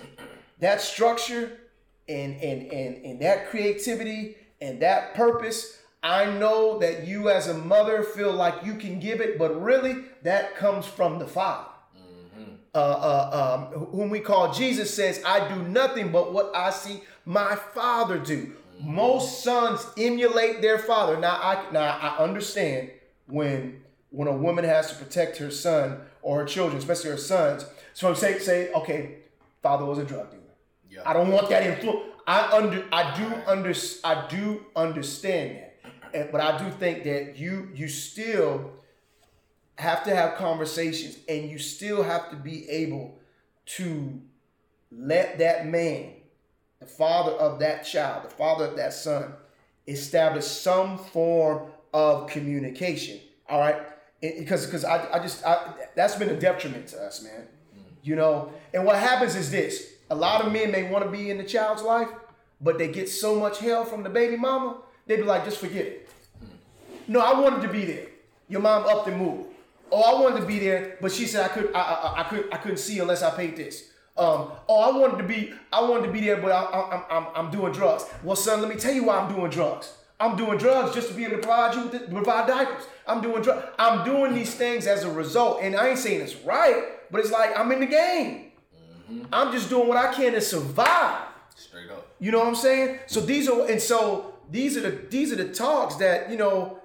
that structure and and and and that creativity and that purpose. I know that you as a mother feel like you can give it, but really that comes from the father uh, uh, um, whom we call Jesus, says, I do nothing but what I see my father do. Most sons emulate their father. Now I now I understand when when a woman has to protect her son or her children, especially her sons. So I'm saying, say, okay, father was a drug dealer. Yeah. I don't want that influence. I under I do under I do understand that. And, but I do think that you you still have to have conversations and you still have to be able to let that man, the father of that child, the father of that son, establish some form of communication. All right. Because because I, I just I, that's been a detriment to us, man. Mm. You know, and what happens is this: a lot of men may want to be in the child's life, but they get so much hell from the baby mama, they be like, just forget it. Mm. No, I wanted to be there. Your mom upped and moved. Oh, I wanted to be there, but she said I could I, I, I could I couldn't see unless I paid this. Um, oh, I wanted to be, I wanted to be there, but I, I, I'm, I'm, I'm doing drugs. Well, son, let me tell you why I'm doing drugs. I'm doing drugs just to be able to provide you with the, provide diapers. I'm doing drugs. I'm doing these things as a result, and I ain't saying it's right, but it's like I'm in the game. I'm just doing what I can to survive. Straight up. You know what I'm saying? So these are and so these are the these are the talks that you know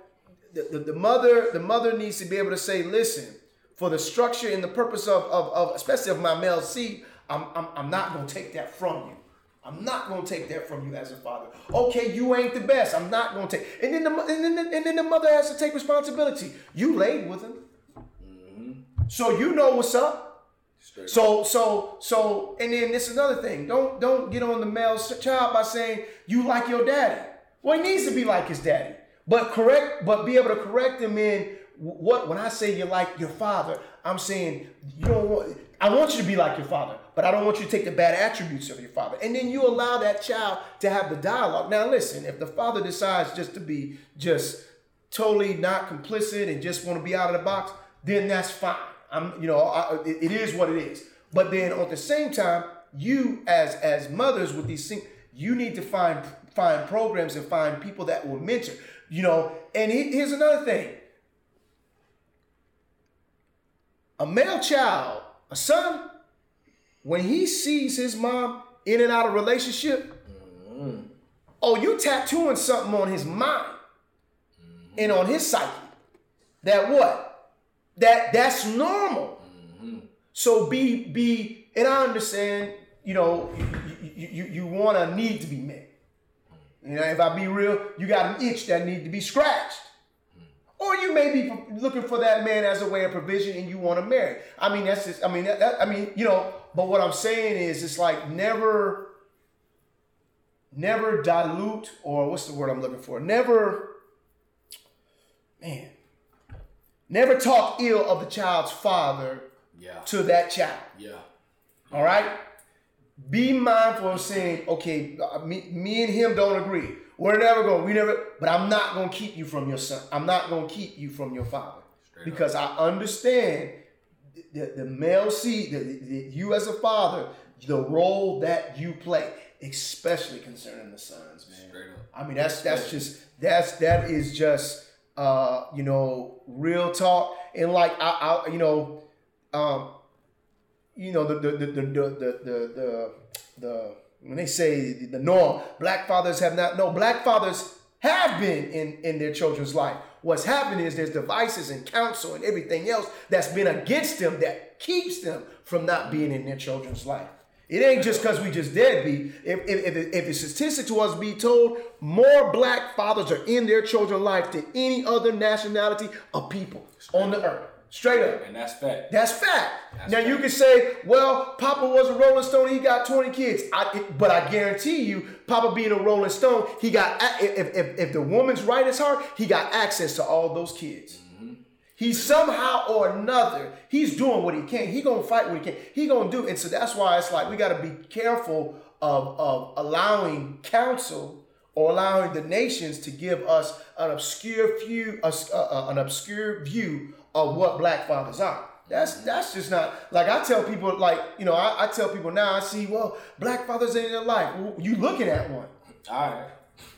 the, the, the mother the mother needs to be able to say, listen, for the structure and the purpose of of, of especially of my male seed, I'm, I'm I'm not gonna take that from you. I'm not gonna take that from you as a father. Okay, you ain't the best. I'm not gonna take. And then the and then the, and then the mother has to take responsibility. You laid with him, mm-hmm. so you know what's up. Straight. So so so and then this is another thing. Don't don't get on the male child by saying you like your daddy. Well, he needs to be like his daddy, but correct, but be able to correct them in what when I say you're like your father, I'm saying you don't want. I want you to be like your father, but I don't want you to take the bad attributes of your father. And then you allow that child to have the dialogue. Now, listen, if the father decides just to be just totally not complicit and just want to be out of the box, then that's fine. I'm, you know, I, it, it is what it is. But then at the same time, you as as mothers with these things, you need to find find programs and find people that will mentor. You know, and he, here's another thing: a male child, a son, when he sees his mom in and out of relationship, mm-hmm. oh, you tattooing something on his mind mm-hmm. and on his psyche. That what? That that's normal. Mm-hmm. So be be, and I understand. You know, you you, you want a need to be. You know, if I be real, you got an itch that need to be scratched. Or you may be looking for that man as a way of provision and you want to marry. I mean, that's just, I mean, that, that- I mean, you know, but what I'm saying is it's like never, never dilute, or what's the word I'm looking for? Never, man, never talk ill of the child's father Yeah. to that child. Yeah. All right. Be mindful of saying, okay, uh, me, me and him don't agree. We're never going. We never. But I'm not going to keep you from your son. I'm not going to keep you from your father Straight because I understand the, the male seed, the, the, you as a father, the role that you play, especially concerning the sons, man. Straight up. I mean, that's that's just that's that is just uh, you know real talk. And like I, I you know, um, you know the the the the the the, the, the when they say the norm, black fathers have not. No, black fathers have been in in their children's life. What's happening is there's devices and counsel and everything else that's been against them that keeps them from not being in their children's life. It ain't just because we just deadbeat. If, if, if, if the statistics was be told, more black fathers are in their children's life than any other nationality of people on the earth. Straight up. And that's fact. That's fact. That's now you can say, well, Papa was a Rolling Stone, he got 20 kids. I, it- but I guarantee you, Papa being a Rolling Stone, he got if, if, if the woman's right as her, he got access to all those kids. He somehow or another, he's doing what he can. He gonna fight what he can. He gonna do, and so that's why it's like we gotta be careful of of allowing counsel or allowing the nations to give us an obscure view, uh, uh, an obscure view of what black fathers are. That's mm-hmm. that's just not like I tell people like you know I, I tell people now I see well black fathers in their life. Well, you looking at one. All right.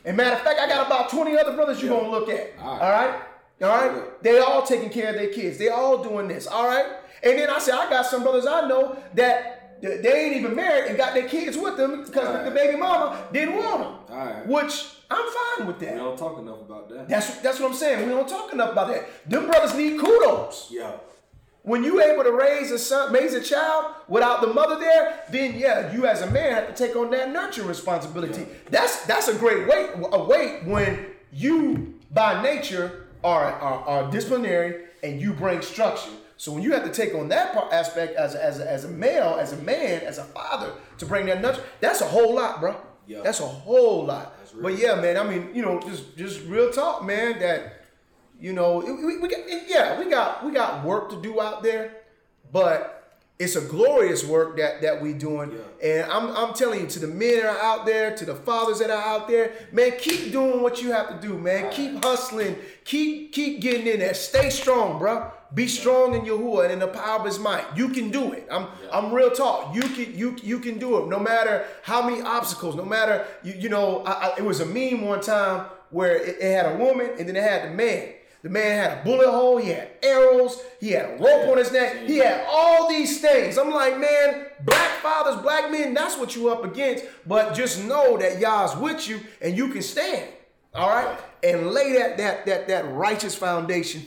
And matter of fact, I got about 20 other brothers you're gonna look at. All All right. right. All right. They all taking care of their kids. They all doing this. All right. And then I said, I got some brothers I know that they ain't even married and got their kids with them because All the baby mama didn't want them. All right. Which I'm fine with that. We don't talk enough about that. That's that's what I'm saying. We don't talk enough about that. Them brothers need kudos. yeah. When you able to raise a son, raise a child without the mother there, then yeah, you as a man have to take on that nurturing responsibility. That's that's a great weight a weight when you by nature are, are are disciplinary and you bring structure. So when you have to take on that part aspect as a, as a, as a male, as a man, as a father to bring that nurture, that's a whole lot, bro. Yeah. That's a whole lot. That's real. But yeah, man, I mean, you know, just just real talk, man. That you know, we, we got yeah, we got we got work to do out there, but It's a glorious work that that we doing, and I'm I'm telling you to the men that are out there, to the fathers that are out there, man, keep doing what you have to do, man. Keep hustling, keep keep getting in there. Stay strong, bro. Be strong in Yahuwah and in the power of His might. You can do it. I'm I'm real talk. You can you you can do it. No matter how many obstacles, no matter you you know. I, I, it was a meme one time where it, it had a woman and then it had the man. The man had a bullet hole, he had arrows, he had a rope on his neck, he mm-hmm. had all these things. I'm like, man, black fathers, black men, that's what you up against. But just know that Yah's with you and you can stand. All right? And lay that that that that righteous foundation,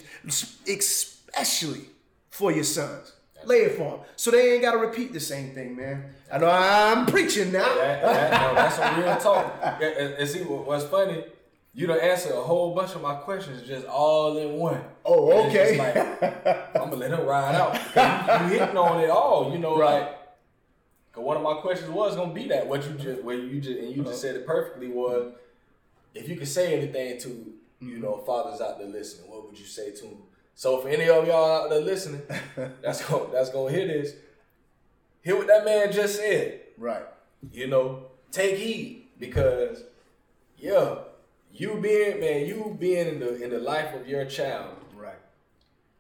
especially for your sons. Lay it for them. So they ain't gotta repeat the same thing, man. I know I'm preaching now. That, that, no, that's some real talk. *laughs* And, see, what's funny, you don't answer a whole bunch of my questions just all in one. Oh, And it's just okay. like, *laughs* I'm gonna let him ride out. You, you hitting on it all, you know, Right. like. Cause one of my questions was gonna be that what you just, where you just, and you just uh-huh. said it perfectly was, if you could say anything to, you know, fathers out there listening, what would you say to them? So for any of y'all out there listening, *laughs* that's gonna, that's gonna hear this. Hear what that man just said Right. you know, take heed because yeah, you being man, you being in the in the life of your child, Right.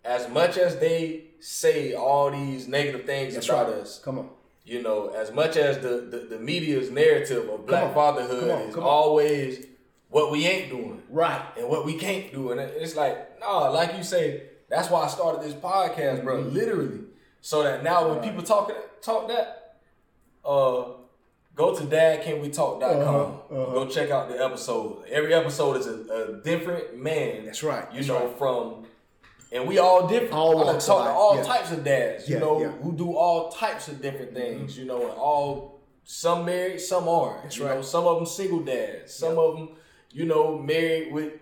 as much as they say all these negative things That's about right. us, Come on. you know, as much as the, the, the media's narrative of black fatherhood Come on. is on. always what we ain't doing Right. and what we can't do. And it's like, nah, like you say, that's why I started this podcast, bro. Mm-hmm. Literally. So that now when people talk talk that, uh go to dadcanwetalk.com. Uh-huh, uh-huh. Go check out the episode. Every episode is a, a different man. That's right, You that's know, right. from and we all different. All I talk to all yeah. types of dads, you Yeah, know, yeah. Mm-hmm. who do all types of different things, you know, and all some married, some aren't. That's you right. know, some of them single dads, some of them, you know, married with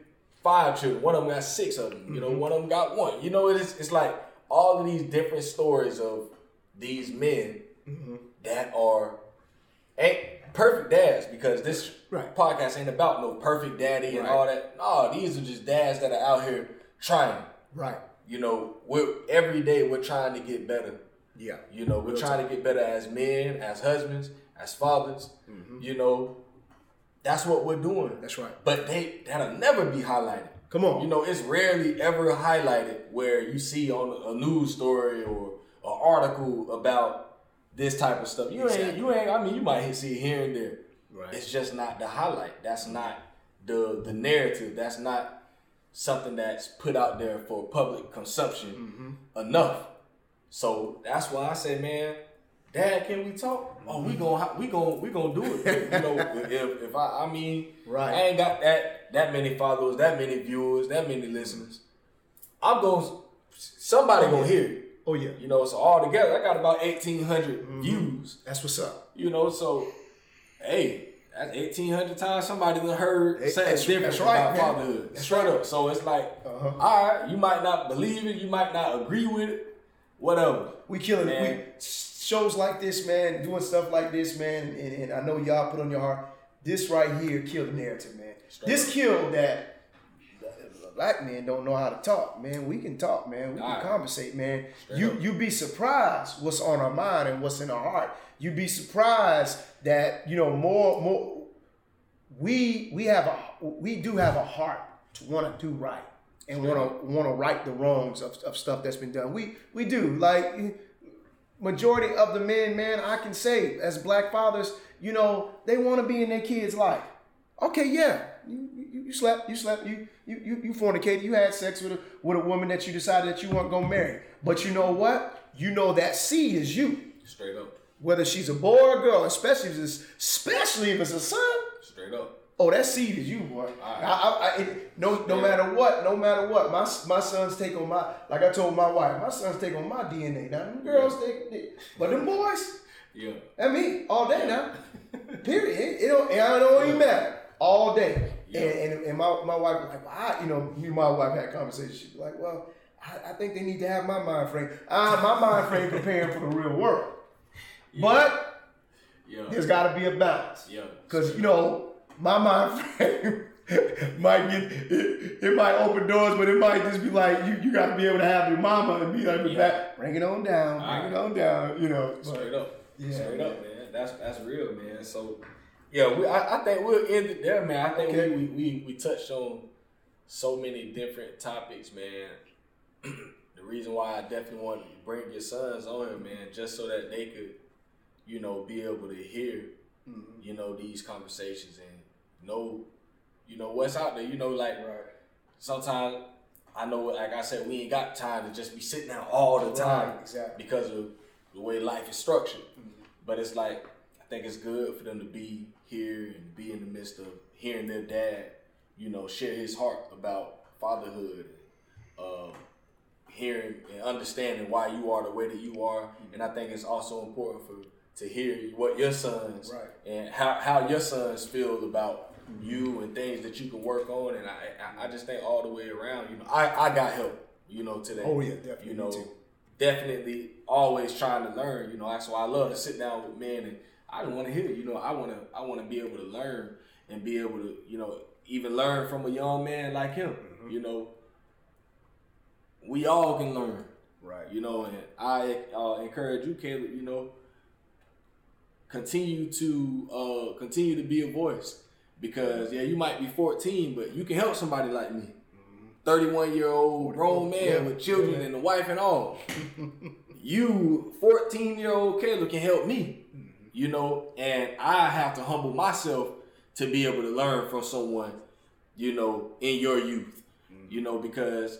five children. One of them got six of them. You know, Mm-hmm. one of them got one. You know, it's it's like all of these different stories of these men Mm-hmm. that are ain't perfect dads because this Right. podcast ain't about no perfect daddy and Right. all that. No, these are just dads that are out here trying. Right. You know, we're every day we're trying to get better. Yeah. You know, we're Real trying to get better as men, as husbands, as fathers. You know, that's what we're doing. That's right. But they that'll never be highlighted. Come on. You know, it's rarely ever highlighted where you see on a news story or an article about this type of stuff. You ain't you ain't I mean you might see it here and there. Right. It's just not the highlight. That's not the the narrative. That's not something that's put out there for public consumption Mm-hmm. enough. So that's why I say, man, Dad, can we talk? Oh, we gonna we gonna we gonna do it. *laughs* you know, if if I I mean, Right. I ain't got that that many followers, that many viewers, that many listeners. I'm going to somebody gonna hear it. Oh yeah. You know, so all together, I got about eighteen Mm-hmm. views. That's what's up. You know, so hey, that's eighteen hundred times somebody done heard something that's- different that's right, about man. fatherhood. That's Straight right. up. So it's like, Uh-huh. all right, you might not believe it, you might not agree with it, whatever. We killing it. Shows like this, man, doing stuff like this, man, and, and I know y'all put on your heart. This right here killed the narrative, man. Straight this up. killed that black men don't know how to talk, man. We can talk, man. We can Alright. conversate, man. Straight you up. you be surprised what's on our mind and what's in our heart. You'd be surprised that you know more more. We we have a we do have a heart to want to do right and want to want to right the wrongs of, of stuff that's been done. We we do like majority of the men, man, I can say as black fathers, you know, they want to be in their kids' life. Okay, yeah, you, you, you slept, you slept, you you you you fornicated, you had sex with a with a woman that you decided that you weren't gonna marry. But you know what? You know that seed is you, Straight up. whether she's a boy or a girl, especially if it's especially if it's a son. Straight up. Oh, that seed is you, boy. Alright. I, I, I, it, no, no matter what, no matter what, my my sons take on my like I told my wife, my sons take on my DNA. Now, them girls take, they, but them boys, Yeah. and me all day now. Period. It, it don't, it don't even matter. All day. Yeah. And, and and my, my wife like, well, I, you know, me and my wife had a conversation. She was like, well, I, I think they need to have my mind frame. Ah, my mind frame preparing for the real world. But Yeah. there's got to be a balance. Yeah. Because, you know, my mind frame *laughs* might get it, it might open doors, but it might just be like you, you got to be able to have your mama and be like, Yeah. back, bring it on down, bring All it on down, you know. but- Straight up. Yeah, Straight man. up, man. That's that's real, man. So yeah, we, I, I think we'll end it there, man. I think Okay. we, we, we we touched on so many different topics, man. *clears throat* the reason why I definitely want to bring your sons on here, man, just so that they could, you know, be able to hear, Mhm. you know, these conversations and know, you know, what's out there. You know, like Right. sometimes I know, like I said, we ain't got time to just be sitting down all the time Right, exactly. because of the way life is structured. But it's like I think it's good for them to be here and be in the midst of hearing their dad, you know, share his heart about fatherhood, uh, hearing and understanding why you are the way that you are. And I think it's also important for to hear what your sons Right. and how, how your sons feel about you and things that you can work on. And I, I just think all the way around, you know, I, I got help, you know, today. Oh, yeah, definitely. You know, definitely always trying to learn. You know, that's why I love to sit down with men and I don't want to hear. You know, I want to I want to be able to learn and be able to you know even learn from a young man like him. Mm-hmm. You know, we all can learn. Right. You know, and I uh, encourage you, Caleb. You know, continue to uh, continue to be a voice because yeah, you might be 14, but you can help somebody like me. 31 year old grown man Yeah. with children and a wife and all. *laughs* you, 14 year old Caleb, can help me. You know, and I have to humble myself to be able to learn from someone, you know, in your youth. You know, because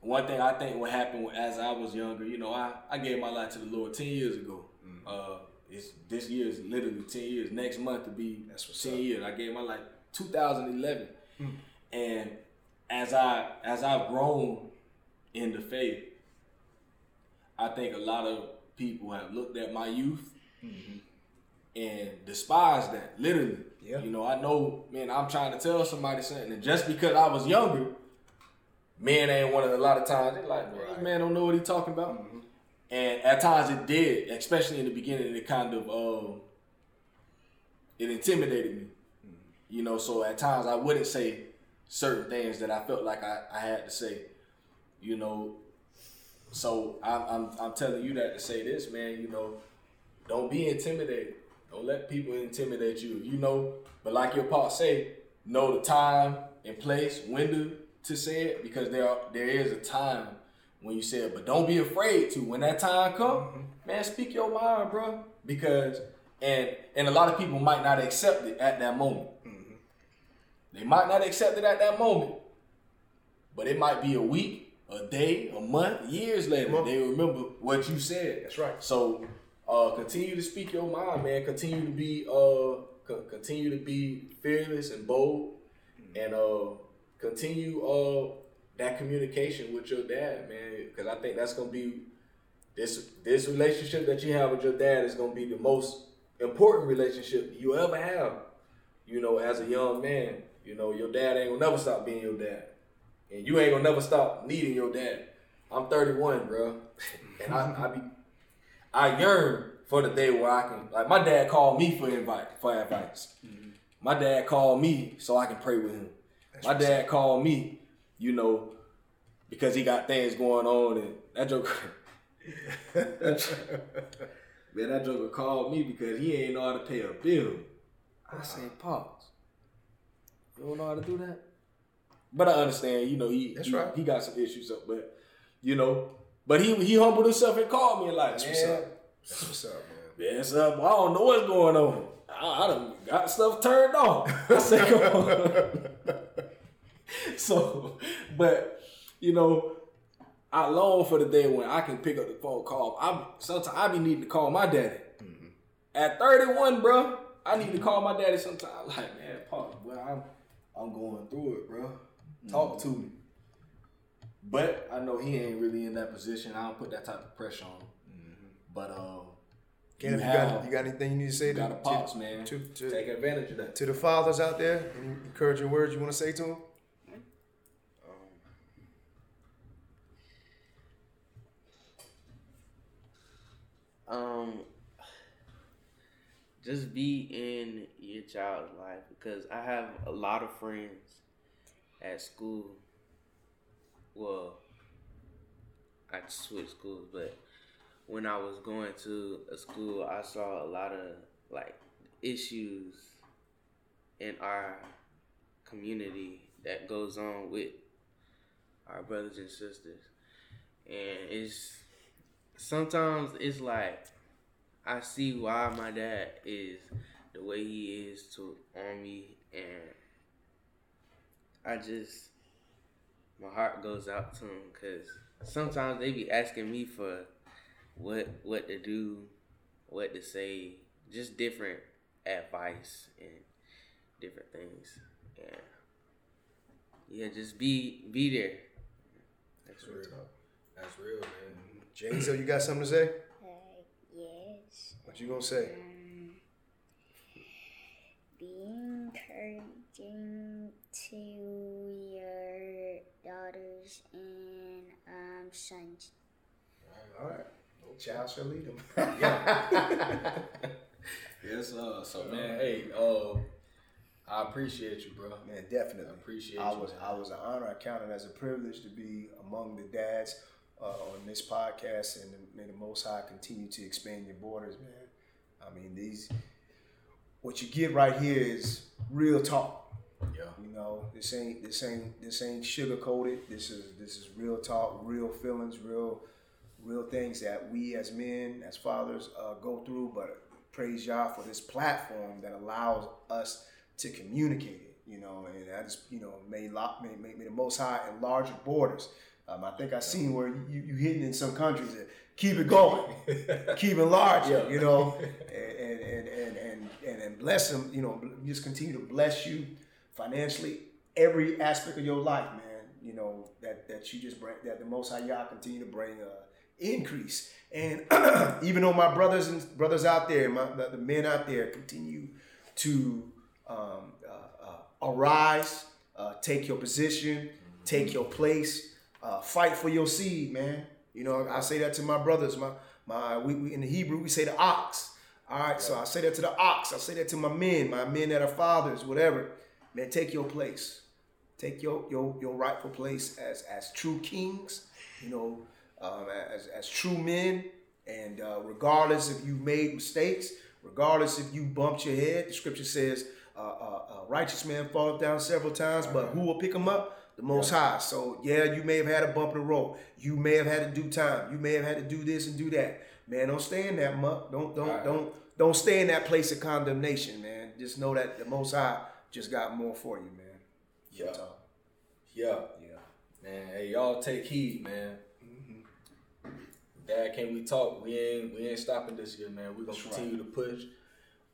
one thing I think what happened as I was younger, you know, I, I gave my life to the Lord 10 years ago. Uh, it's this year is literally 10 years. Next month to be 10 up. years. I gave my life 2011. Hmm. And as I as I've grown in the faith, I think a lot of people have looked at my youth mm-hmm. and despised that. Literally. Yeah. You know, I know, man, I'm trying to tell somebody something, and just because I was younger, men ain't one of a lot of times they're like, man, this man don't know what he talking about. Mm-hmm. And at times it did, especially in the beginning, it kind of um, it intimidated me. You know, so at times I wouldn't say certain things that I felt like I, I had to say. You know, so I'm, I'm I'm telling you that to say this, man. You know, don't be intimidated. Don't let people intimidate you. You know, but like your pa say, know the time and place, when to, to say it, because there are, there is a time when you said. But don't be afraid to. When that time come, man, speak your mind, bro. Because and and a lot of people might not accept it at that moment. They might not accept it at that moment, but it might be a week, a day, a month, years later. They remember what you said. That's right. So uh, continue to speak your mind, man. Continue to be uh, co- continue to be fearless and bold, and uh, continue uh, that communication with your dad, man. Because I think that's gonna be this this relationship that you have with your dad is gonna be the most important relationship you ever have. You know, as a young man, you know your dad ain't gonna never stop being your dad, and you ain't gonna never stop needing your dad. I'm 31, bro, *laughs* and I, I be I yearn for the day where I can like my dad called me for invite for advice. Mm-hmm. My dad called me so I can pray with him. my dad called me, you know, because he got things going on and that joke. *laughs* Man, that joker called me because he ain't know how to pay a bill. I said, pause. You don't know how to do that? But I understand, you know, he That's he, right. he got some issues up, but you know, but he he humbled himself and called me and like, That's man, what's up. That's what's up, man. Up. I don't know what's going on. I, I done got stuff turned off. I said, come on. *laughs* *laughs* so, but you know, I long for the day when I can pick up the phone call. I sometimes I be needing to call my daddy. At 31, bro, I need to call my daddy sometimes. Like, man, Pop, well, I'm I'm going through it, bro. Talk to me. But I know he ain't really in that position. I don't put that type of pressure on him. But um, Caleb, you, have- got, you got anything you need to say you to, got a pops, to, man. to, to, Take advantage of that. to the fathers out there? Any encouraging words you want to say to them? Um, just be in your child's life because I have a lot of friends at school. Well, I switched schools, but when I was going to a school, I saw a lot of like issues in our community that goes on with our brothers and sisters. And it's sometimes it's like I see why my dad is the way he is to on me and I just my heart goes out to him because sometimes they be asking me for what what to do, what to say, just different advice and different things. And yeah, just be be there. That's real. That's real, man. Jay, so you got something to say? Uh, yes. What you gonna say? Um, be encouraging to your daughters and um, sons. All right. No child shall lead them. *laughs* Yeah. *laughs* yes, uh, so man, hey, uh, I appreciate you, bro. Man, I definitely. appreciate I you. was man. I was an honor. I count it as a privilege to be among the dads uh, on this podcast, and may the Most High continue to expand your borders, man. I mean, these what you get right here is real talk. Yeah. You know, this ain't this ain't this ain't sugar coated. This is this is real talk, real feelings, real real things that we as men, as fathers, uh, go through. But praise Yah for this platform that allows us to communicate it. You know, and I just you know may lock may, may, may the Most High enlarge your borders. Um, I think I seen where you you hitting in some countries that keep it going, *laughs* keep enlarging. Yeah. You know, and and and and and, and, bless them. You know, just continue to bless you financially, every aspect of your life, man. You know that that you just bring that the Most High Yah continue to bring uh, increase. And *clears throat* even though my brothers and brothers out there, my the, men out there, continue to um, uh, uh, arise, uh, take your position, take your place, uh, fight for your seed, man. You know, I say that to my brothers. My my we, we in the Hebrew we say the ox. All right, so I say that to the ox. I say that to my men, my men that are fathers, whatever. Man, take your place. Take your your your rightful place as as true kings. You know, um, as as true men. And uh, regardless if you made mistakes, regardless if you bumped your head, the scripture says, uh, uh, uh, "Righteous man falleth down several times, but who will pick him up? The Most High." So yeah, you may have had a bump in the road. You may have had to do time. You may have had to do this and do that. Man, don't stay in that muck. Don't don't Right. don't don't stay in that place of condemnation, man. Just know that the Most High just got more for you, man. Yeah. Yeah. Yeah. Man, hey, y'all take heed, man. Dad, can we talk? We ain't we ain't stopping this year, man. We're gonna That's continue to push.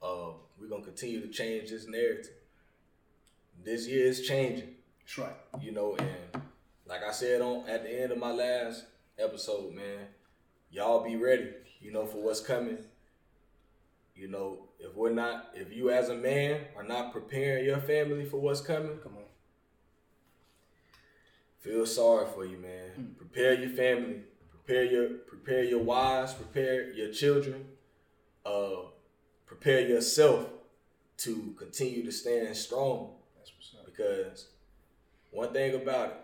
Uh, we're gonna continue to change this narrative. This year is changing, That's right. you know, and like I said on at the end of my last episode, man, y'all be ready, you know, for what's coming. You know, if we're not, if you as a man are not preparing your family for what's coming, Come on. feel sorry for you, man. Prepare your family. Prepare your prepare your wives. Prepare your children. Uh, prepare yourself to continue to stand strong. That's what's up. Because one thing about it,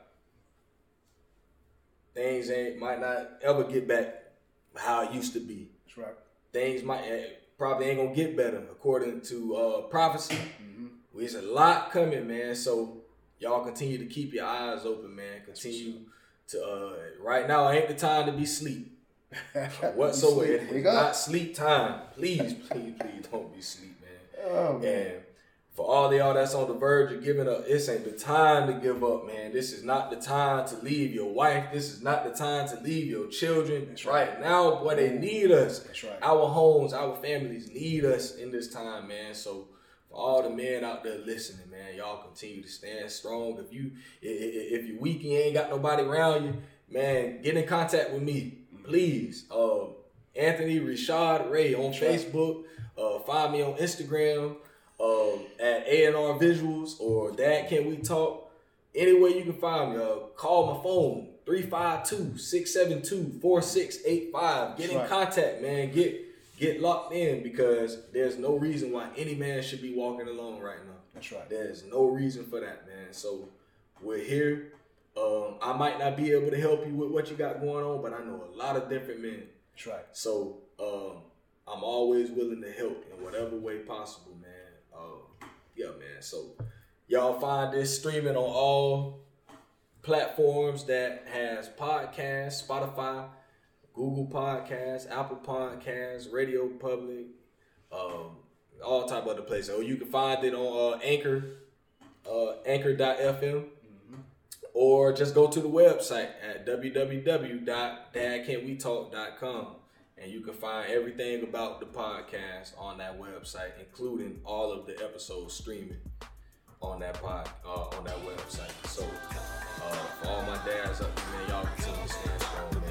things ain't might not ever get back how it used to be. That's right. Things might eh, probably ain't gonna get better according to uh, prophecy. There's a lot coming, man. So y'all continue to keep your eyes open, man. Continue to uh, right now ain't the time to be *laughs* sleep whatsoever. Not sleep time. Please, please, please don't be sleep, man. Oh, man. And for all of y'all that's on the verge of giving up, this ain't the time to give up, man. This is not the time to leave your wife. This is not the time to leave your children. That's right. right. now, boy, they need us. That's right. Our homes, our families need us in this time, man. So for all the men out there listening, man, y'all continue to stand strong. If you if you weak and you ain't got nobody around you, man, get in contact with me, please. Uh, Anthony Rashad Ray on right. Facebook. Uh, find me on Instagram uh, at A&R Visuals or Dad Can We Talk. Anywhere you can find me. Uh, call my phone 352-672-4685. Get in Right. contact, man. Get get locked in because there's no reason why any man should be walking alone right now. That's right. There's no reason for that, man. So we're here. Um, I might not be able to help you with what you got going on, but I know a lot of different men. That's right. So um, I'm always willing to help in whatever way possible, man. Um, yeah, man. So y'all find this streaming on all platforms that has podcasts, Spotify, Google Podcasts, Apple Podcasts, Radio Public, um, all type of other places. Or you can find it on uh, Anchor, uh, Anchor.fm, or just go to the website at www.dadcanwetalk.com and you can find everything about the podcast on that website, including all of the episodes streaming on that pod uh, on that website. So uh, for all my dads up man, y'all continue to stay